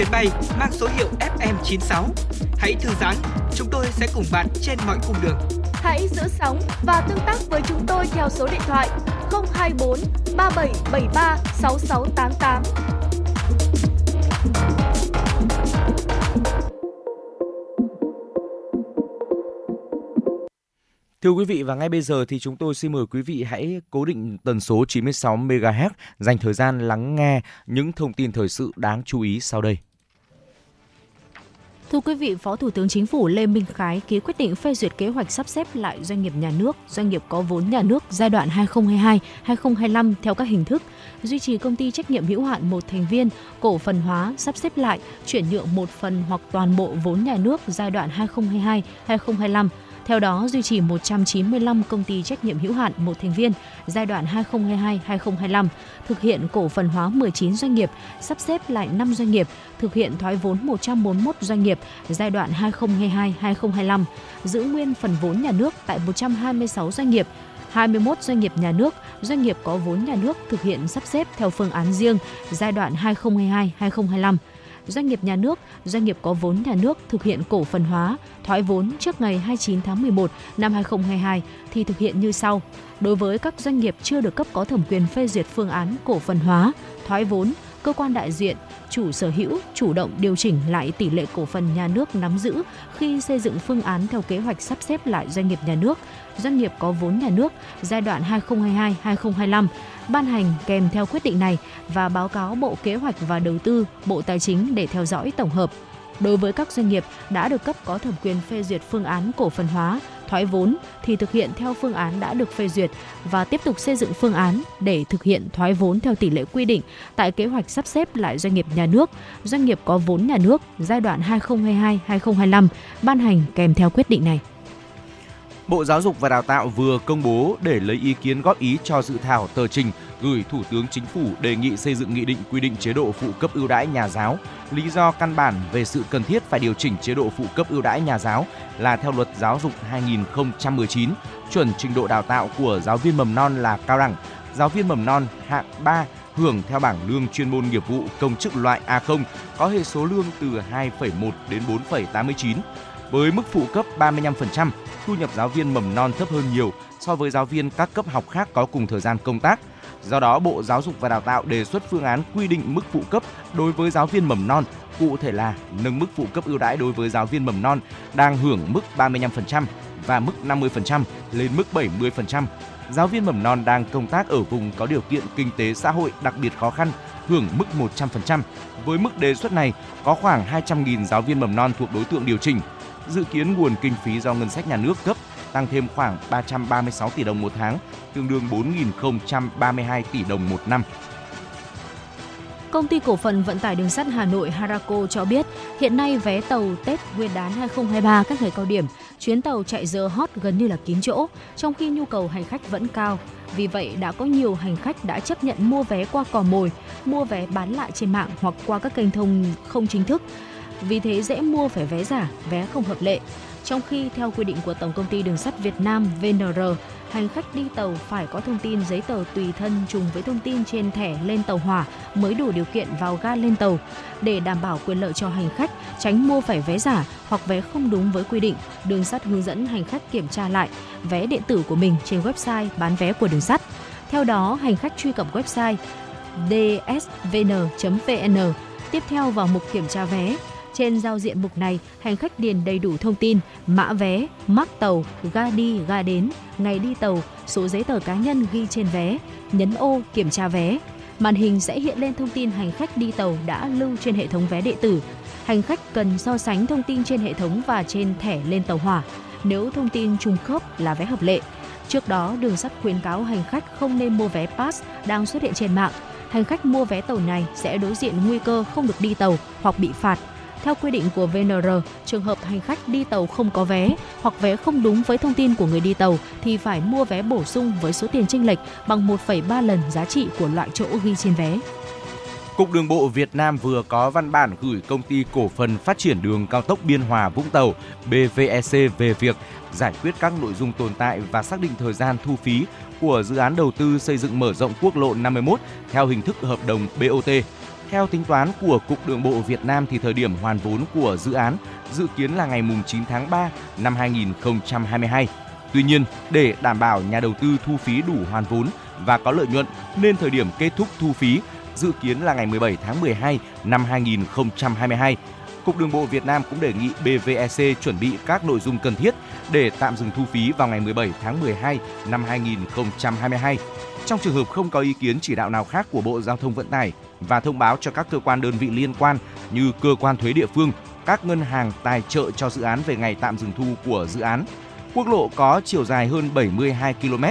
chuyến bay mang số hiệu FM96. Hãy thư giãn, chúng tôi sẽ cùng bạn trên mọi cung đường. Hãy giữ sóng và tương tác với chúng tôi theo số điện thoại 024 3773 6688. Thưa quý vị và ngay bây giờ thì chúng tôi xin mời quý vị hãy cố định tần số 96 MHz dành thời gian lắng nghe những thông tin thời sự đáng chú ý sau đây. Thưa quý vị, Phó Thủ tướng Chính phủ Lê Minh Khái ký quyết định phê duyệt kế hoạch sắp xếp lại doanh nghiệp nhà nước, doanh nghiệp có vốn nhà nước giai đoạn 2022-2025 theo các hình thức, duy trì công ty trách nhiệm hữu hạn một thành viên, cổ phần hóa, sắp xếp lại, chuyển nhượng một phần hoặc toàn bộ vốn nhà nước giai đoạn 2022-2025 theo đó, duy trì 195 công ty trách nhiệm hữu hạn một thành viên giai đoạn 2022-2025, thực hiện cổ phần hóa 19 doanh nghiệp, sắp xếp lại 5 doanh nghiệp, thực hiện thoái vốn 141 doanh nghiệp giai đoạn 2022-2025, giữ nguyên phần vốn nhà nước tại 126 doanh nghiệp, 21 doanh nghiệp nhà nước, doanh nghiệp có vốn nhà nước thực hiện sắp xếp theo phương án riêng giai đoạn 2022-2025 doanh nghiệp nhà nước, doanh nghiệp có vốn nhà nước thực hiện cổ phần hóa, thoái vốn trước ngày 29 tháng 11 năm 2022 thì thực hiện như sau. Đối với các doanh nghiệp chưa được cấp có thẩm quyền phê duyệt phương án cổ phần hóa, thoái vốn, cơ quan đại diện, chủ sở hữu chủ động điều chỉnh lại tỷ lệ cổ phần nhà nước nắm giữ khi xây dựng phương án theo kế hoạch sắp xếp lại doanh nghiệp nhà nước, doanh nghiệp có vốn nhà nước giai đoạn 2022-2025 ban hành kèm theo quyết định này và báo cáo Bộ Kế hoạch và Đầu tư, Bộ Tài chính để theo dõi tổng hợp. Đối với các doanh nghiệp đã được cấp có thẩm quyền phê duyệt phương án cổ phần hóa, thoái vốn thì thực hiện theo phương án đã được phê duyệt và tiếp tục xây dựng phương án để thực hiện thoái vốn theo tỷ lệ quy định tại kế hoạch sắp xếp lại doanh nghiệp nhà nước, doanh nghiệp có vốn nhà nước giai đoạn 2022-2025 ban hành kèm theo quyết định này. Bộ Giáo dục và Đào tạo vừa công bố để lấy ý kiến góp ý cho dự thảo tờ trình gửi Thủ tướng Chính phủ đề nghị xây dựng nghị định quy định chế độ phụ cấp ưu đãi nhà giáo. Lý do căn bản về sự cần thiết phải điều chỉnh chế độ phụ cấp ưu đãi nhà giáo là theo luật giáo dục 2019, chuẩn trình độ đào tạo của giáo viên mầm non là cao đẳng, giáo viên mầm non hạng 3 hưởng theo bảng lương chuyên môn nghiệp vụ công chức loại A0 có hệ số lương từ 2,1 đến 4,89 với mức phụ cấp 35%, thu nhập giáo viên mầm non thấp hơn nhiều so với giáo viên các cấp học khác có cùng thời gian công tác. Do đó, Bộ Giáo dục và Đào tạo đề xuất phương án quy định mức phụ cấp đối với giáo viên mầm non, cụ thể là nâng mức phụ cấp ưu đãi đối với giáo viên mầm non đang hưởng mức 35% và mức 50% lên mức 70%. Giáo viên mầm non đang công tác ở vùng có điều kiện kinh tế xã hội đặc biệt khó khăn hưởng mức 100%. Với mức đề xuất này, có khoảng 200.000 giáo viên mầm non thuộc đối tượng điều chỉnh. Dự kiến nguồn kinh phí do ngân sách nhà nước cấp tăng thêm khoảng 336 tỷ đồng một tháng, tương đương 4.032 tỷ đồng một năm. Công ty cổ phần vận tải đường sắt Hà Nội Harako cho biết, hiện nay vé tàu Tết Nguyên đán 2023 các ngày cao điểm, chuyến tàu chạy giờ hot gần như là kín chỗ, trong khi nhu cầu hành khách vẫn cao. Vì vậy, đã có nhiều hành khách đã chấp nhận mua vé qua cò mồi, mua vé bán lại trên mạng hoặc qua các kênh thông không chính thức. Vì thế dễ mua phải vé giả, vé không hợp lệ. Trong khi theo quy định của Tổng công ty Đường sắt Việt Nam VNR, hành khách đi tàu phải có thông tin giấy tờ tùy thân trùng với thông tin trên thẻ lên tàu hỏa mới đủ điều kiện vào ga lên tàu. Để đảm bảo quyền lợi cho hành khách, tránh mua phải vé giả hoặc vé không đúng với quy định, đường sắt hướng dẫn hành khách kiểm tra lại vé điện tử của mình trên website bán vé của đường sắt. Theo đó, hành khách truy cập website dsvn.vn, tiếp theo vào mục kiểm tra vé, trên giao diện mục này, hành khách điền đầy đủ thông tin, mã vé, mắc tàu, ga đi, ga đến, ngày đi tàu, số giấy tờ cá nhân ghi trên vé, nhấn ô kiểm tra vé. Màn hình sẽ hiện lên thông tin hành khách đi tàu đã lưu trên hệ thống vé điện tử. Hành khách cần so sánh thông tin trên hệ thống và trên thẻ lên tàu hỏa. Nếu thông tin trùng khớp là vé hợp lệ. Trước đó, đường sắt khuyến cáo hành khách không nên mua vé pass đang xuất hiện trên mạng. Hành khách mua vé tàu này sẽ đối diện nguy cơ không được đi tàu hoặc bị phạt theo quy định của VNR, trường hợp hành khách đi tàu không có vé hoặc vé không đúng với thông tin của người đi tàu thì phải mua vé bổ sung với số tiền chênh lệch bằng 1,3 lần giá trị của loại chỗ ghi trên vé. Cục Đường bộ Việt Nam vừa có văn bản gửi công ty cổ phần phát triển đường cao tốc Biên Hòa Vũng Tàu BVEC về việc giải quyết các nội dung tồn tại và xác định thời gian thu phí của dự án đầu tư xây dựng mở rộng quốc lộ 51 theo hình thức hợp đồng BOT theo tính toán của Cục Đường bộ Việt Nam thì thời điểm hoàn vốn của dự án dự kiến là ngày 9 tháng 3 năm 2022. Tuy nhiên, để đảm bảo nhà đầu tư thu phí đủ hoàn vốn và có lợi nhuận nên thời điểm kết thúc thu phí dự kiến là ngày 17 tháng 12 năm 2022. Cục Đường bộ Việt Nam cũng đề nghị BVEC chuẩn bị các nội dung cần thiết để tạm dừng thu phí vào ngày 17 tháng 12 năm 2022. Trong trường hợp không có ý kiến chỉ đạo nào khác của Bộ Giao thông Vận tải và thông báo cho các cơ quan đơn vị liên quan như cơ quan thuế địa phương, các ngân hàng tài trợ cho dự án về ngày tạm dừng thu của dự án. Quốc lộ có chiều dài hơn 72 km,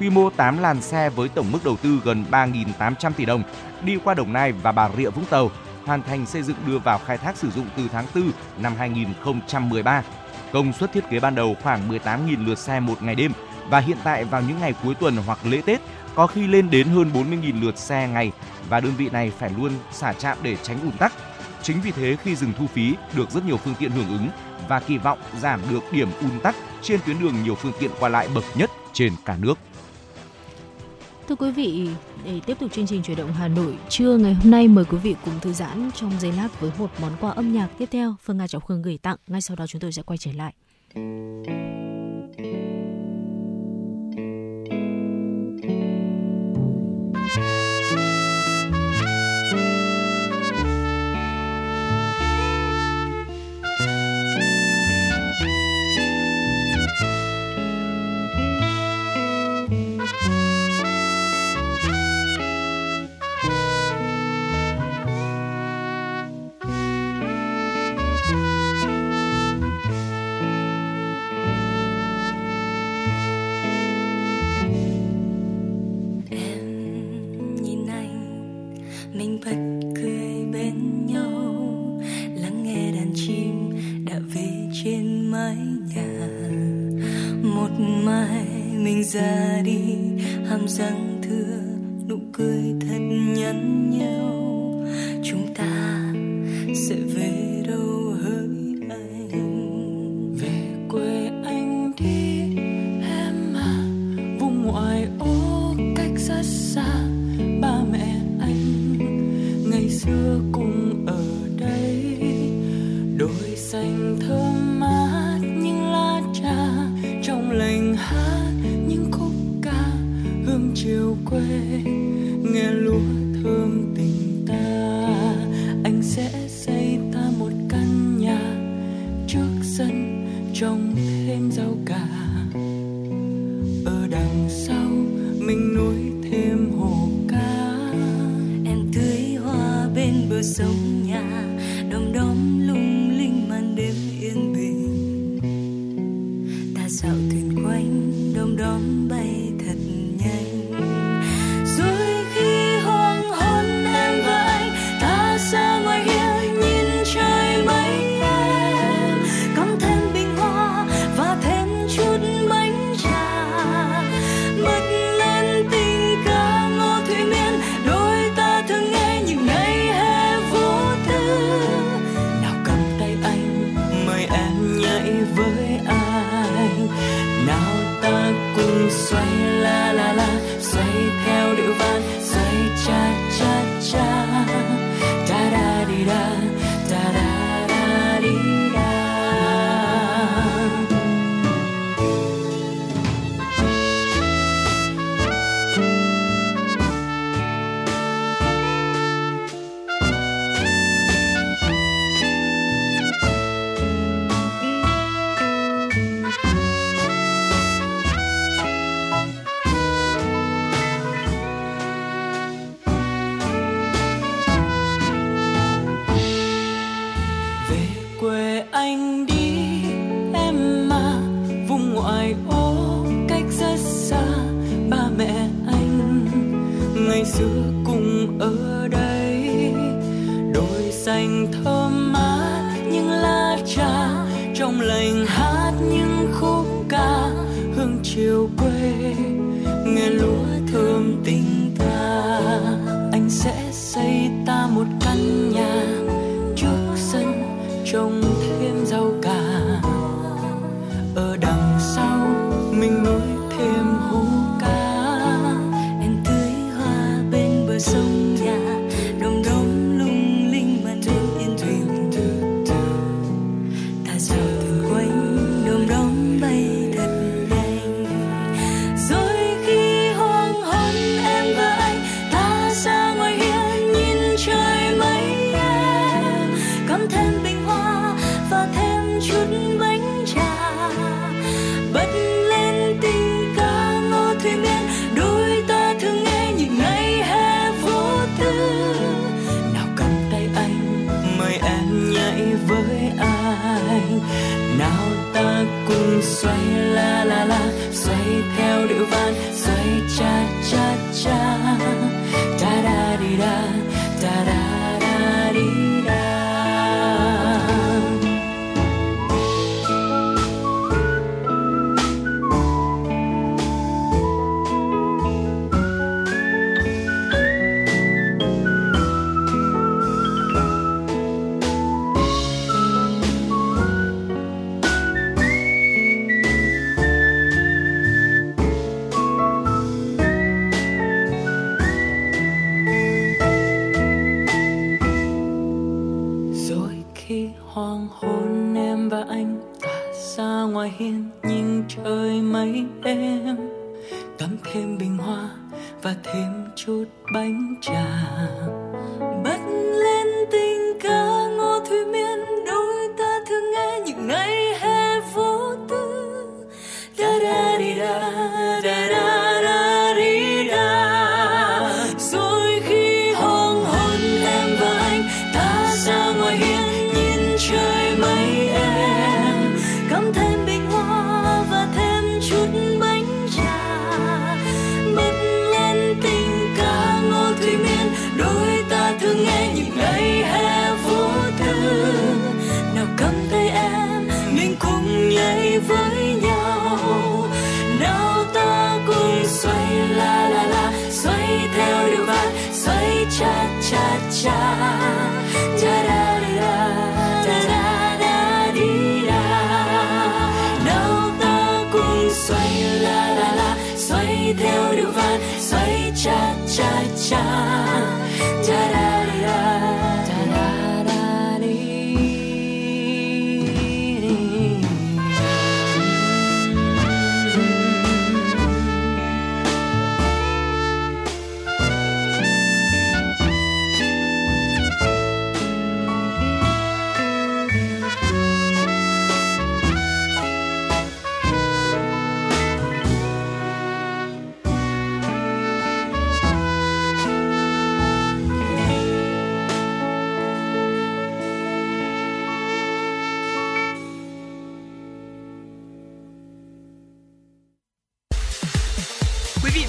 quy mô 8 làn xe với tổng mức đầu tư gần 3.800 tỷ đồng, đi qua Đồng Nai và Bà Rịa Vũng Tàu, hoàn thành xây dựng đưa vào khai thác sử dụng từ tháng 4 năm 2013. Công suất thiết kế ban đầu khoảng 18.000 lượt xe một ngày đêm và hiện tại vào những ngày cuối tuần hoặc lễ Tết có khi lên đến hơn 40.000 lượt xe ngày và đơn vị này phải luôn xả trạm để tránh ùn tắc. Chính vì thế khi dừng thu phí được rất nhiều phương tiện hưởng ứng và kỳ vọng giảm được điểm ùn tắc trên tuyến đường nhiều phương tiện qua lại bậc nhất trên cả nước. Thưa quý vị, để tiếp tục chương trình chuyển động Hà Nội trưa ngày hôm nay mời quý vị cùng thư giãn trong giây lát với một món quà âm nhạc tiếp theo Phương Nga Trọng Khương gửi tặng. Ngay sau đó chúng tôi sẽ quay trở lại. Quê anh đi, em mà vùng ngoại ô cách rất xa, ba mẹ anh ngày xưa cùng ở đây. Đồi xanh thơm mát, những lá trà trong lành hát những khúc ca hương chiều quê. Nghe lúa thơm tình ta anh sẽ xây ta một căn nhà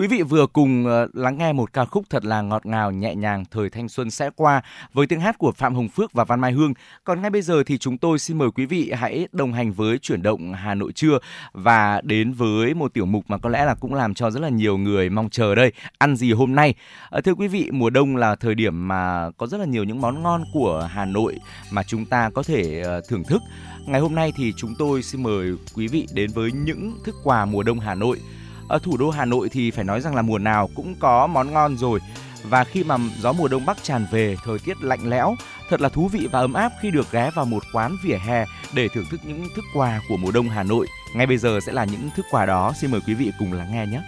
Quý vị vừa cùng ờ, lắng nghe một ca khúc thật là ngọt ngào, nhẹ nhàng, thời thanh xuân sẽ qua với tiếng hát của Phạm Hồng Phước và Văn Mai Hương. Còn ngay bây giờ thì chúng tôi xin mời quý vị hãy đồng hành với chuyển động Hà Nội trưa và đến với một tiểu mục mà có lẽ là cũng làm cho rất là nhiều người mong chờ đây. Ăn gì hôm nay? Ờ, thưa quý vị, mùa đông là thời điểm mà có rất là nhiều những món ngon của Hà Nội mà chúng ta có thể ờ, thưởng thức. Ngày hôm nay thì chúng tôi xin mời quý vị đến với những thức quà mùa đông Hà Nội. Ở thủ đô Hà Nội thì phải nói rằng là mùa nào cũng có món ngon rồi. Và khi mà gió mùa đông bắc tràn về, thời tiết lạnh lẽo, thật là thú vị và ấm áp khi được ghé vào một quán vỉa hè để thưởng thức những thức quà của mùa đông Hà Nội. Ngay bây giờ sẽ là những thức quà đó, xin mời quý vị cùng lắng nghe nhé.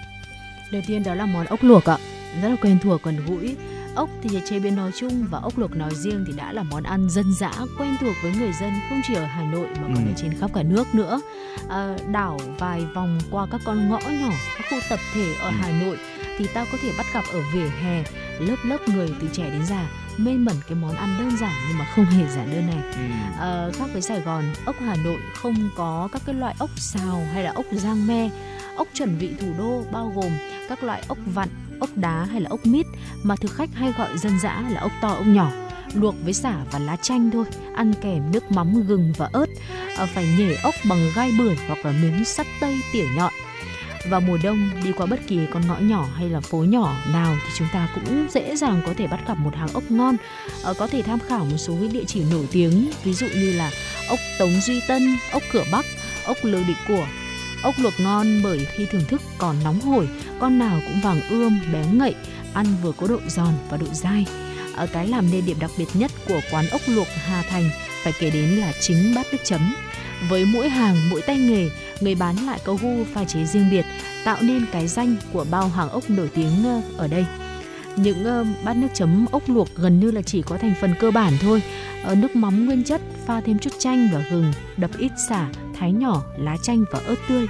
Đầu tiên đó là món ốc luộc ạ, rất là quen thuộc gần gũi. Ốc thì chế biến nói chung và ốc luộc nói riêng thì đã là món ăn dân dã quen thuộc với người dân không chỉ ở Hà Nội mà còn Ừ. ở trên khắp cả nước nữa. À, đảo vài vòng qua các con ngõ nhỏ, các khu tập thể ở Ừ. Hà Nội thì ta có thể bắt gặp ở vỉa hè lớp lớp người từ trẻ đến già mê mẩn cái món ăn đơn giản nhưng mà không hề giản đơn này. À, khác với Sài Gòn, ốc Hà Nội không có các cái loại ốc xào hay là ốc rang me. Ốc chuẩn vị thủ đô bao gồm các loại ốc vặn, ốc đá hay là ốc mít mà thực khách hay gọi dân dã là ốc to ốc nhỏ luộc với xả và lá chanh thôi ăn kèm nước mắm gừng và ớt à, phải nhể ốc bằng gai bưởi hoặc là miếng sắt tây tỉa nhọn vào mùa đông đi qua bất kỳ con ngõ nhỏ hay là phố nhỏ nào thì chúng ta cũng dễ dàng có thể bắt gặp một hàng ốc ngon À, có thể tham khảo một số cái địa chỉ nổi tiếng ví dụ như là ốc Tống Duy Tân, ốc Cửa Bắc, ốc Lư Định Của. Ốc luộc ngon bởi khi thưởng thức còn nóng hổi, con nào cũng vàng ươm, bé ngậy, ăn vừa có độ giòn và độ dai. Ở cái làm nên điểm đặc biệt nhất của quán ốc luộc Hà Thành phải kể đến là chính bát nước chấm. Với mỗi hàng, mỗi tay nghề, người bán lại có gu pha chế riêng biệt, tạo nên cái danh của bao hàng ốc nổi tiếng ờ, ở đây. những uh, bát nước chấm ốc luộc gần như là chỉ có thành phần cơ bản thôi uh, nước mắm nguyên chất pha thêm chút chanh và gừng đập ít xả thái nhỏ lá chanh và ớt tươi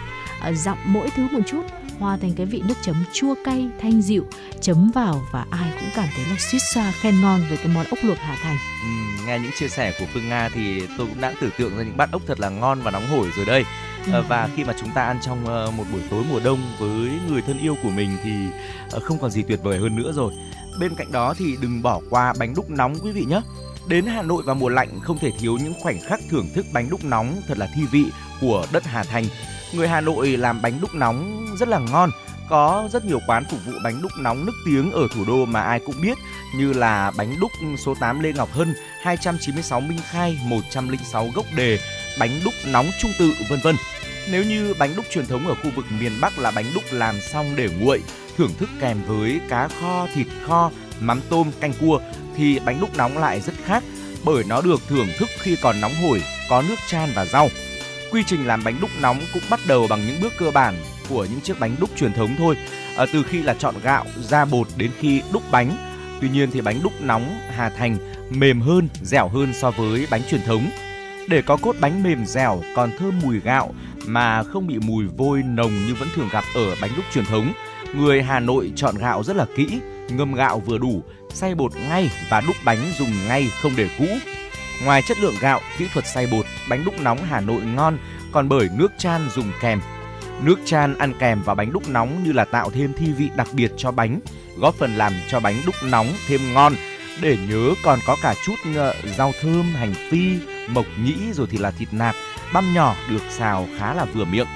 uh, dặm mỗi thứ một chút hòa thành cái vị nước chấm chua cay thanh dịu chấm vào và ai cũng cảm thấy là suýt xoa khen ngon về cái món ốc luộc Hà Thành. Ừ, nghe những chia sẻ của Phương Nga thì tôi cũng đã tưởng tượng ra những bát ốc thật là ngon và nóng hổi rồi đây. Ừ. Và khi mà chúng ta ăn trong một buổi tối mùa đông với người thân yêu của mình thì không còn gì tuyệt vời hơn nữa rồi. Bên cạnh đó thì đừng bỏ qua bánh đúc nóng quý vị nhé. Đến Hà Nội vào mùa lạnh không thể thiếu những khoảnh khắc thưởng thức bánh đúc nóng thật là thi vị của đất Hà Thành. Người Hà Nội làm bánh đúc nóng rất là ngon. Có rất nhiều quán phục vụ bánh đúc nóng nức tiếng ở thủ đô mà ai cũng biết như là bánh đúc số 8 Lê Ngọc Hân, 296 Minh Khai, 106 Gốc Đề, bánh đúc nóng Trung Tự vân vân. Nếu như bánh đúc truyền thống ở khu vực miền Bắc là bánh đúc làm xong để nguội, thưởng thức kèm với cá kho, thịt kho, mắm tôm, canh cua thì bánh đúc nóng lại rất khác bởi nó được thưởng thức khi còn nóng hổi, có nước chan và rau. Quy trình làm bánh đúc nóng cũng bắt đầu bằng những bước cơ bản của những chiếc bánh đúc truyền thống thôi, à, từ khi là chọn gạo, ra bột đến khi đúc bánh. Tuy nhiên thì bánh đúc nóng Hà Thành mềm hơn, dẻo hơn so với bánh truyền thống. Để có cốt bánh mềm dẻo còn thơm mùi gạo mà không bị mùi vôi nồng như vẫn thường gặp ở bánh đúc truyền thống, người Hà Nội chọn gạo rất là kỹ, ngâm gạo vừa đủ, xay bột ngay và đúc bánh dùng ngay không để cũ. Ngoài chất lượng gạo, kỹ thuật xay bột, bánh đúc nóng Hà Nội ngon còn bởi nước chan dùng kèm. Nước chan ăn kèm vào bánh đúc nóng như là tạo thêm thi vị đặc biệt cho bánh, góp phần làm cho bánh đúc nóng thêm ngon. Để nhớ còn có cả chút rau thơm, hành phi, mộc nhĩ rồi thì là thịt nạc, băm nhỏ được xào khá là vừa miệng.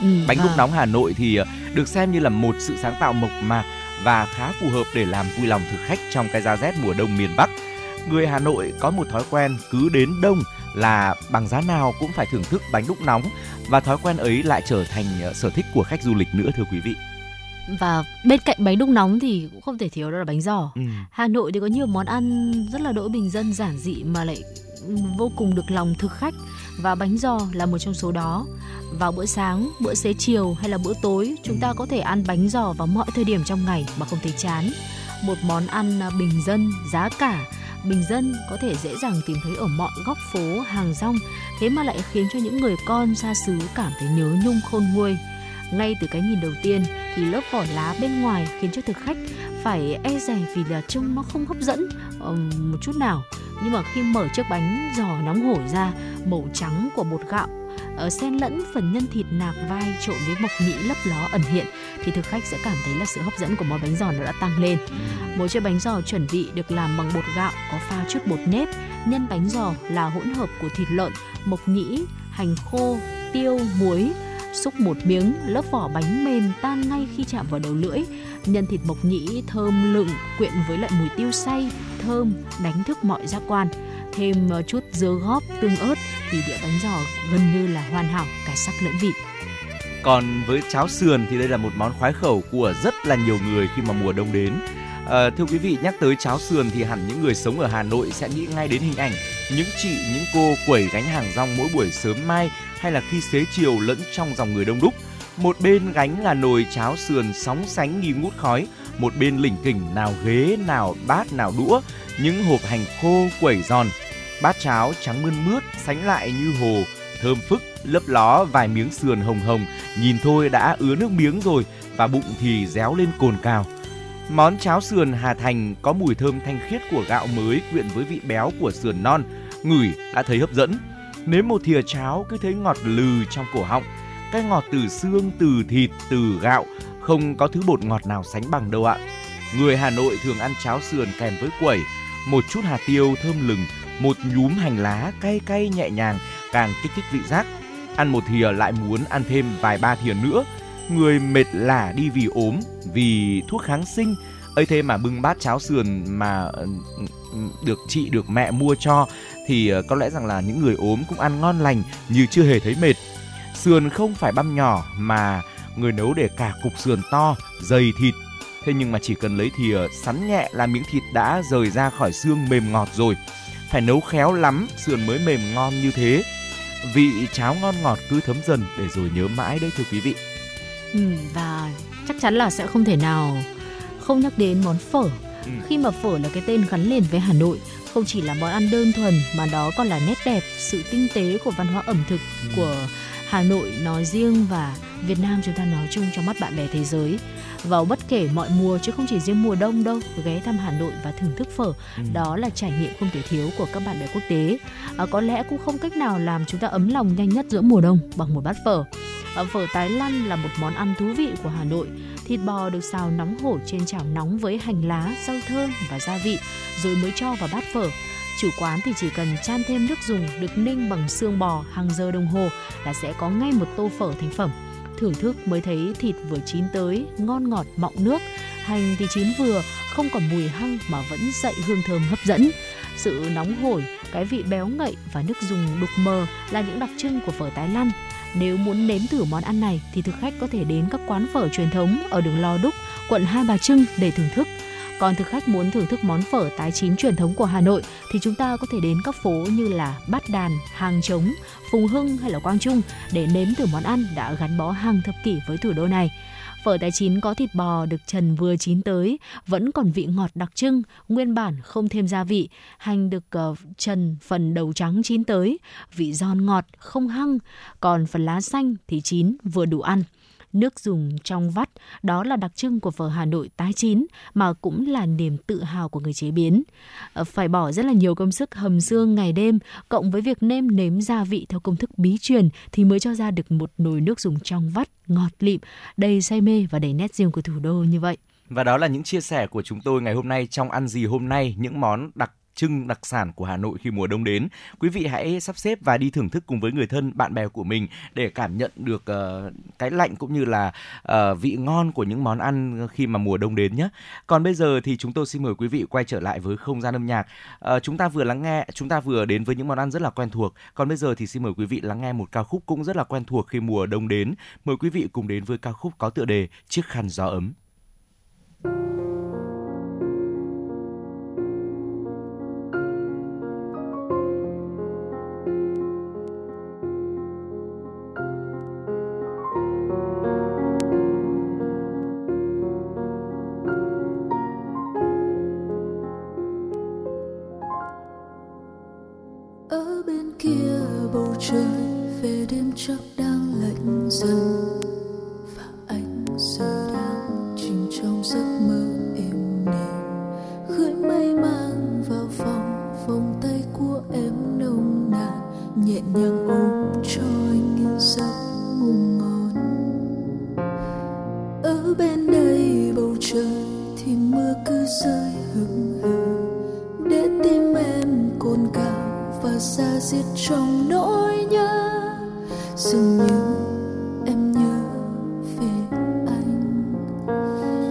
Ừ, bánh đúc nóng Hà Nội thì ờ, được xem như là một sự sáng tạo mộc mạc và khá phù hợp để làm vui lòng thực khách trong cái giá rét mùa đông miền Bắc. Người Hà Nội có một thói quen cứ đến đông là bằng giá nào cũng phải thưởng thức bánh đúc nóng và thói quen ấy lại trở thành ờ, sở thích của khách du lịch nữa thưa quý vị. Và bên cạnh bánh đúc nóng thì cũng không thể thiếu đó là bánh giò. Ừ. Hà Nội thì có nhiều món ăn rất là đỗi bình dân giản dị mà lại vô cùng được lòng thực khách và bánh giò là một trong số đó. Vào bữa sáng, bữa xế chiều hay là bữa tối, chúng ta có thể ăn bánh giò vào mọi thời điểm trong ngày mà không thấy chán. Một món ăn à, bình dân, giá cả bình dân có thể dễ dàng tìm thấy ở mọi góc phố, hàng rong, thế mà lại khiến cho những người con xa xứ cảm thấy nhớ nhung khôn nguôi. Ngay từ cái nhìn đầu tiên thì lớp vỏ lá bên ngoài khiến cho thực khách phải e dè vì là trông nó không hấp dẫn um, một chút nào nhưng mà khi mở chiếc bánh giò nóng hổi ra màu trắng của bột gạo ở xen lẫn phần nhân thịt nạc vai trộn với mộc nhĩ lấp ló ẩn hiện thì thực khách sẽ cảm thấy là sự hấp dẫn của món bánh giò nó đã tăng lên. Mỗi chiếc bánh giò chuẩn vị được làm bằng bột gạo có pha chút bột nếp. Nhân bánh giò là hỗn hợp của thịt lợn, mộc nhĩ, hành khô, tiêu, muối, xúc một miếng, lớp vỏ bánh mềm tan ngay khi chạm vào đầu lưỡi. Nhân thịt mộc nhĩ thơm lựng quyện với lại mùi tiêu say, thơm, đánh thức mọi giác quan. Thêm ờ, chút dưa góp, tương ớt thì đĩa bánh giò gần như là hoàn hảo cả sắc lẫn vị. Còn với cháo sườn thì đây là một món khoái khẩu của rất là nhiều người khi mà mùa đông đến. À, thưa quý vị, nhắc tới cháo sườn thì hẳn những người sống ở Hà Nội sẽ nghĩ ngay đến hình ảnh những chị, những cô quẩy gánh hàng rong mỗi buổi sớm mai hay là khi xế chiều lẫn trong dòng người đông đúc. Một bên gánh là nồi cháo sườn sóng sánh nghi ngút khói, một bên lỉnh kỉnh nào ghế, nào bát, nào đũa, những hộp hành khô quẩy giòn. Bát cháo trắng mơn mướt sánh lại như hồ, thơm phức, lấp ló vài miếng sườn hồng hồng, nhìn thôi đã ứa nước miếng rồi và bụng thì réo lên cồn cào. Món cháo sườn Hà Thành có mùi thơm thanh khiết của gạo mới quyện với vị béo của sườn non, ngửi đã thấy hấp dẫn. Nếm một thìa cháo cứ thấy ngọt lừ trong cổ họng, cái ngọt từ xương, từ thịt, từ gạo, không có thứ bột ngọt nào sánh bằng đâu ạ. Người Hà Nội thường ăn cháo sườn kèm với quẩy, một chút hạt tiêu thơm lừng, một nhúm hành lá cay cay nhẹ nhàng càng kích thích vị giác. Ăn một thìa lại muốn ăn thêm vài ba thìa nữa. Người mệt lả đi vì ốm, vì thuốc kháng sinh, ấy thế mà bưng bát cháo sườn mà được chị được mẹ mua cho thì ờ, có lẽ rằng là những người ốm cũng ăn ngon lành như chưa hề thấy mệt. Sườn không phải băm nhỏ mà người nấu để cả cục sườn to, dày thịt. Thế nhưng mà chỉ cần lấy thìa sắn nhẹ là miếng thịt đã rời ra khỏi xương mềm ngọt rồi. Phải nấu khéo lắm sườn mới mềm ngon như thế. Vị cháo ngon ngọt cứ thấm dần để rồi nhớ mãi đấy thưa quý vị. Ừ, và chắc chắn là sẽ không thể nào không nhắc đến món phở. Ừ. Khi mà phở là cái tên gắn liền với Hà Nội, không chỉ là món ăn đơn thuần mà đó còn là nét đẹp, sự tinh tế của văn hóa ẩm thực Ừ. của Hà Nội nói riêng và Việt Nam chúng ta nói chung trong mắt bạn bè thế giới. Vào bất kể mọi mùa chứ không chỉ riêng mùa đông đâu, ghé thăm Hà Nội và thưởng thức phở, Ừ. đó là trải nghiệm không thể thiếu của các bạn bè quốc tế. À, có lẽ cũng không cách nào làm chúng ta ấm lòng nhanh nhất giữa mùa đông bằng một bát phở. À, phở tái lăn là một món ăn thú vị của Hà Nội. Thịt bò được xào nóng hổi trên chảo nóng với hành lá, rau thơm và gia vị, rồi mới cho vào bát phở. Chủ quán thì chỉ cần chan thêm nước dùng được ninh bằng xương bò hàng giờ đồng hồ là sẽ có ngay một tô phở thành phẩm. Thưởng thức mới thấy thịt vừa chín tới, ngon ngọt mọng nước, hành thì chín vừa, không còn mùi hăng mà vẫn dậy hương thơm hấp dẫn. Sự nóng hổi, cái vị béo ngậy và nước dùng đục mờ là những đặc trưng của phở Tái Lăn. Nếu muốn nếm thử món ăn này thì thực khách có thể đến các quán phở truyền thống ở đường Lò Đúc, quận Hai Bà Trưng để thưởng thức. Còn thực khách muốn thưởng thức món phở tái chín truyền thống của Hà Nội thì chúng ta có thể đến các phố như là Bát Đàn, Hàng Trống, Phùng Hưng hay là Quang Trung để nếm thử món ăn đã gắn bó hàng thập kỷ với thủ đô này. Phở tái chín có thịt bò được trần vừa chín tới, vẫn còn vị ngọt đặc trưng, nguyên bản không thêm gia vị. Hành được uh, trần phần đầu trắng chín tới, vị giòn ngọt, không hăng. Còn phần lá xanh thì chín, vừa đủ ăn. Nước dùng trong vắt, đó là đặc trưng của phở Hà Nội tái chín mà cũng là niềm tự hào của người chế biến. Ờ, phải bỏ rất là nhiều công sức hầm xương ngày đêm, cộng với việc nêm nếm gia vị theo công thức bí truyền thì mới cho ra được một nồi nước dùng trong vắt, ngọt lịm, đầy say mê và đầy nét riêng của thủ đô như vậy. Và đó là những chia sẻ của chúng tôi ngày hôm nay trong ăn gì hôm nay, những món đặc trưng đặc sản của Hà Nội khi mùa đông đến. Quý vị hãy sắp xếp và đi thưởng thức cùng với người thân, bạn bè của mình để cảm nhận được uh, cái lạnh cũng như là uh, vị ngon của những món ăn khi mà mùa đông đến nhé. Còn bây giờ thì chúng tôi xin mời quý vị quay trở lại với không gian âm nhạc. Uh, chúng ta vừa lắng nghe, chúng ta vừa đến với những món ăn rất là quen thuộc. Còn bây giờ thì xin mời quý vị lắng nghe một ca khúc cũng rất là quen thuộc khi mùa đông đến. Mời quý vị cùng đến với ca khúc có tựa đề Chiếc khăn gió ấm. ở trời về đêm chắc đang lạnh dần. Và anh giờ đang chìm trong giấc mơ êm đềm. Gửi mây mang vào phòng, vòng tay của em nồng nàn. Nhẹ nhàng ôm cho anh yên giấc ngủ ngon. Ở bên đây bầu trời thì mưa cứ rơi. Xa diết trong nỗi nhớ. Dường như em nhớ về anh.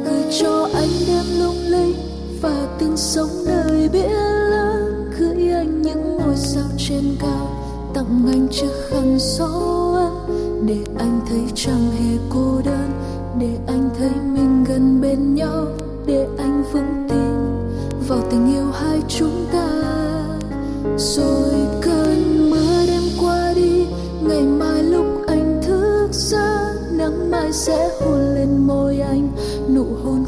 Gửi cho anh đêm lung linh và từng sống nơi biển lớn. Gửi anh những ngôi sao trên cao, tặng anh chiếc khăn gió ấm để anh thấy chẳng hề cô đơn. Để anh thấy mình gần bên nhau. Để anh vững tin vào tình yêu hai chúng ta sẽ hôn lên môi anh. Nụ hôn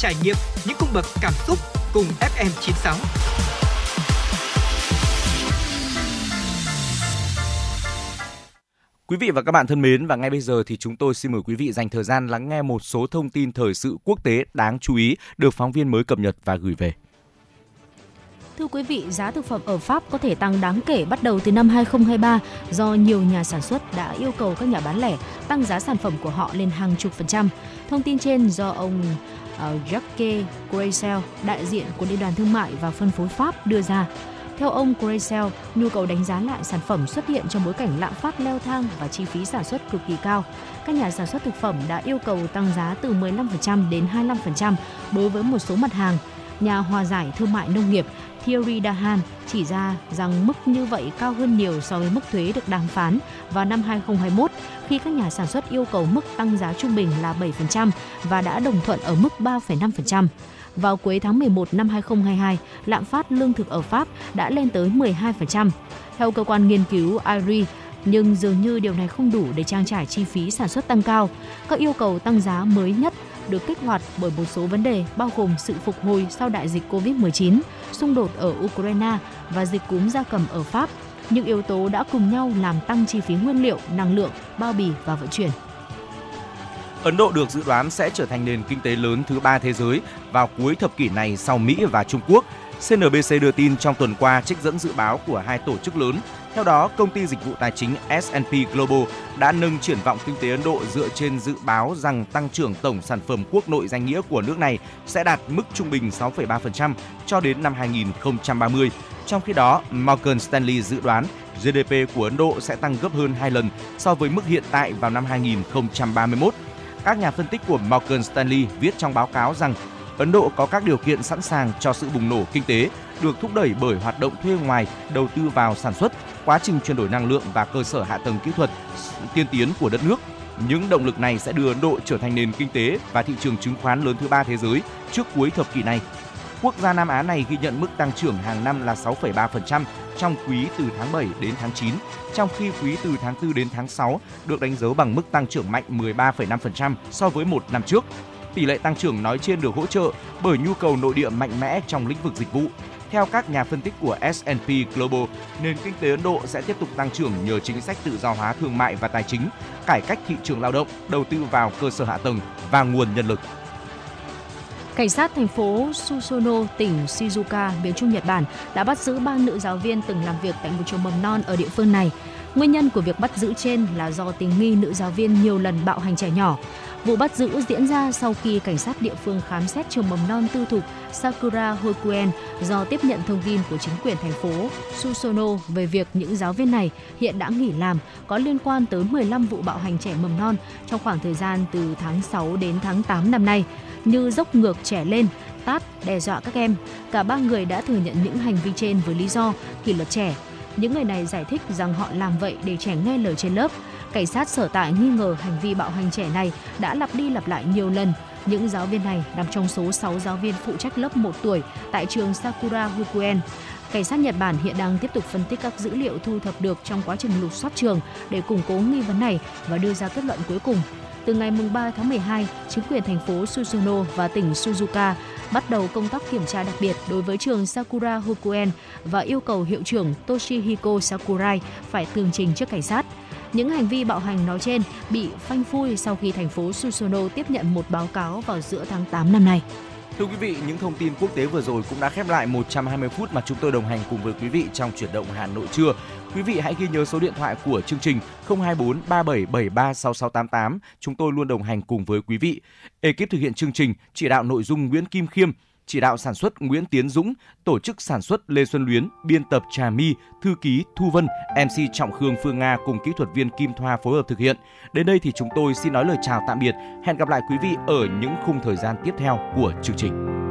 trải nghiệm những cung bậc cảm xúc cùng FM96. Quý vị và các bạn thân mến và ngay bây giờ thì chúng tôi xin mời quý vị dành thời gian lắng nghe một số thông tin thời sự quốc tế đáng chú ý được phóng viên mới cập nhật và gửi về. Thưa quý vị, giá thực phẩm ở Pháp có thể tăng đáng kể bắt đầu từ năm 2023 do nhiều nhà sản xuất đã yêu cầu các nhà bán lẻ tăng giá sản phẩm của họ lên hàng chục phần trăm. Thông tin trên do ông Ờ, uh, Jacques Gracel, đại diện của Liên đoàn Thương mại và Phân phối Pháp đưa ra. Theo ông Gracel, nhu cầu đánh giá lại sản phẩm xuất hiện trong bối cảnh lạm phát leo thang và chi phí sản xuất cực kỳ cao. Các nhà sản xuất thực phẩm đã yêu cầu tăng giá từ 15% đến 25% đối với một số mặt hàng. Nhà hòa giải thương mại nông nghiệp Thierry Dahan chỉ ra rằng mức như vậy cao hơn nhiều so với mức thuế được đàm phán vào năm 2021 khi các nhà sản xuất yêu cầu mức tăng giá trung bình là 7% và đã đồng thuận ở mức 3,5%. Vào cuối tháng 11 năm 2022, lạm phát lương thực ở Pháp đã lên tới 12%. Theo cơ quan nghiên cứu IRI, nhưng dường như điều này không đủ để trang trải chi phí sản xuất tăng cao. Các yêu cầu tăng giá mới nhất được kích hoạt bởi một số vấn đề bao gồm sự phục hồi sau đại dịch Covid-19, xung đột ở Ukraine và dịch cúm gia cầm ở Pháp. Những yếu tố đã cùng nhau làm tăng chi phí nguyên liệu, năng lượng, bao bì và vận chuyển. Ấn Độ được dự đoán sẽ trở thành nền kinh tế lớn thứ ba thế giới vào cuối thập kỷ này sau Mỹ và Trung Quốc. CNBC đưa tin trong tuần qua trích dẫn dự báo của hai tổ chức lớn. Theo đó, công ty dịch vụ tài chính S&P Global đã nâng triển vọng kinh tế Ấn Độ dựa trên dự báo rằng tăng trưởng tổng sản phẩm quốc nội danh nghĩa của nước này sẽ đạt mức trung bình 6,3% cho đến năm 2030. Trong khi đó, Morgan Stanley dự đoán GDP của Ấn Độ sẽ tăng gấp hơn 2 lần so với mức hiện tại vào năm 2031. Các nhà phân tích của Morgan Stanley viết trong báo cáo rằng Ấn Độ có các điều kiện sẵn sàng cho sự bùng nổ kinh tế, được thúc đẩy bởi hoạt động thuê ngoài, đầu tư vào sản xuất, quá trình chuyển đổi năng lượng và cơ sở hạ tầng kỹ thuật tiên tiến của đất nước. Những động lực này sẽ đưa Ấn Độ trở thành nền kinh tế và thị trường chứng khoán lớn thứ ba thế giới trước cuối thập kỷ này. Quốc gia Nam Á này ghi nhận mức tăng trưởng hàng năm là 6,3% trong quý từ tháng 7 đến tháng 9, trong khi quý từ tháng 4 đến tháng 6 được đánh dấu bằng mức tăng trưởng mạnh 13,5% so với một năm trước. Tỷ lệ tăng trưởng nói trên được hỗ trợ bởi nhu cầu nội địa mạnh mẽ trong lĩnh vực dịch vụ. Theo các nhà phân tích của S&P Global, nền kinh tế Ấn Độ sẽ tiếp tục tăng trưởng nhờ chính sách tự do hóa thương mại và tài chính, cải cách thị trường lao động, đầu tư vào cơ sở hạ tầng và nguồn nhân lực. Cảnh sát thành phố Susono, tỉnh Shizuoka, miền Trung Nhật Bản đã bắt giữ ba nữ giáo viên từng làm việc tại một trường mầm non ở địa phương này. Nguyên nhân của việc bắt giữ trên là do tình nghi nữ giáo viên nhiều lần bạo hành trẻ nhỏ. Vụ bắt giữ diễn ra sau khi cảnh sát địa phương khám xét trường mầm non tư thục Sakura Hokuen do tiếp nhận thông tin của chính quyền thành phố Susono về việc những giáo viên này hiện đã nghỉ làm có liên quan tới 15 vụ bạo hành trẻ mầm non trong khoảng thời gian từ tháng 6 đến tháng 8 năm nay, như dốc ngược trẻ lên, tát, đe dọa các em. Cả ba người đã thừa nhận những hành vi trên với lý do kỷ luật trẻ. Những người này giải thích rằng họ làm vậy để trẻ nghe lời trên lớp. Cảnh sát sở tại nghi ngờ hành vi bạo hành trẻ này đã lặp đi lặp lại nhiều lần. Những giáo viên này nằm trong số 6 giáo viên phụ trách lớp 1 tuổi tại trường Sakura Hukuen. Cảnh sát Nhật Bản hiện đang tiếp tục phân tích các dữ liệu thu thập được trong quá trình lục soát trường để củng cố nghi vấn này và đưa ra kết luận cuối cùng. Từ ngày 3 tháng 12, chính quyền thành phố Susuno và tỉnh Suzuka bắt đầu công tác kiểm tra đặc biệt đối với trường Sakura Hokuen và yêu cầu hiệu trưởng Toshihiko Sakurai phải tường trình trước cảnh sát. Những hành vi bạo hành nói trên bị phanh phui sau khi thành phố Susuno tiếp nhận một báo cáo vào giữa tháng 8 năm nay. Thưa quý vị, những thông tin quốc tế vừa rồi cũng đã khép lại 120 phút mà chúng tôi đồng hành cùng với quý vị trong chuyển động Hà Nội trưa. Quý vị hãy ghi nhớ số điện thoại của chương trình 024 3773 6688. Chúng tôi luôn đồng hành cùng với quý vị. Ekip thực hiện chương trình chỉ đạo nội dung Nguyễn Kim Khiêm, chỉ đạo sản xuất Nguyễn Tiến Dũng, tổ chức sản xuất Lê Xuân Luyến, biên tập Trà My, thư ký Thu Vân, MC Trọng Khương Phương Nga cùng kỹ thuật viên Kim Thoa phối hợp thực hiện. Đến đây thì chúng tôi xin nói lời chào tạm biệt. Hẹn gặp lại quý vị ở những khung thời gian tiếp theo của chương trình.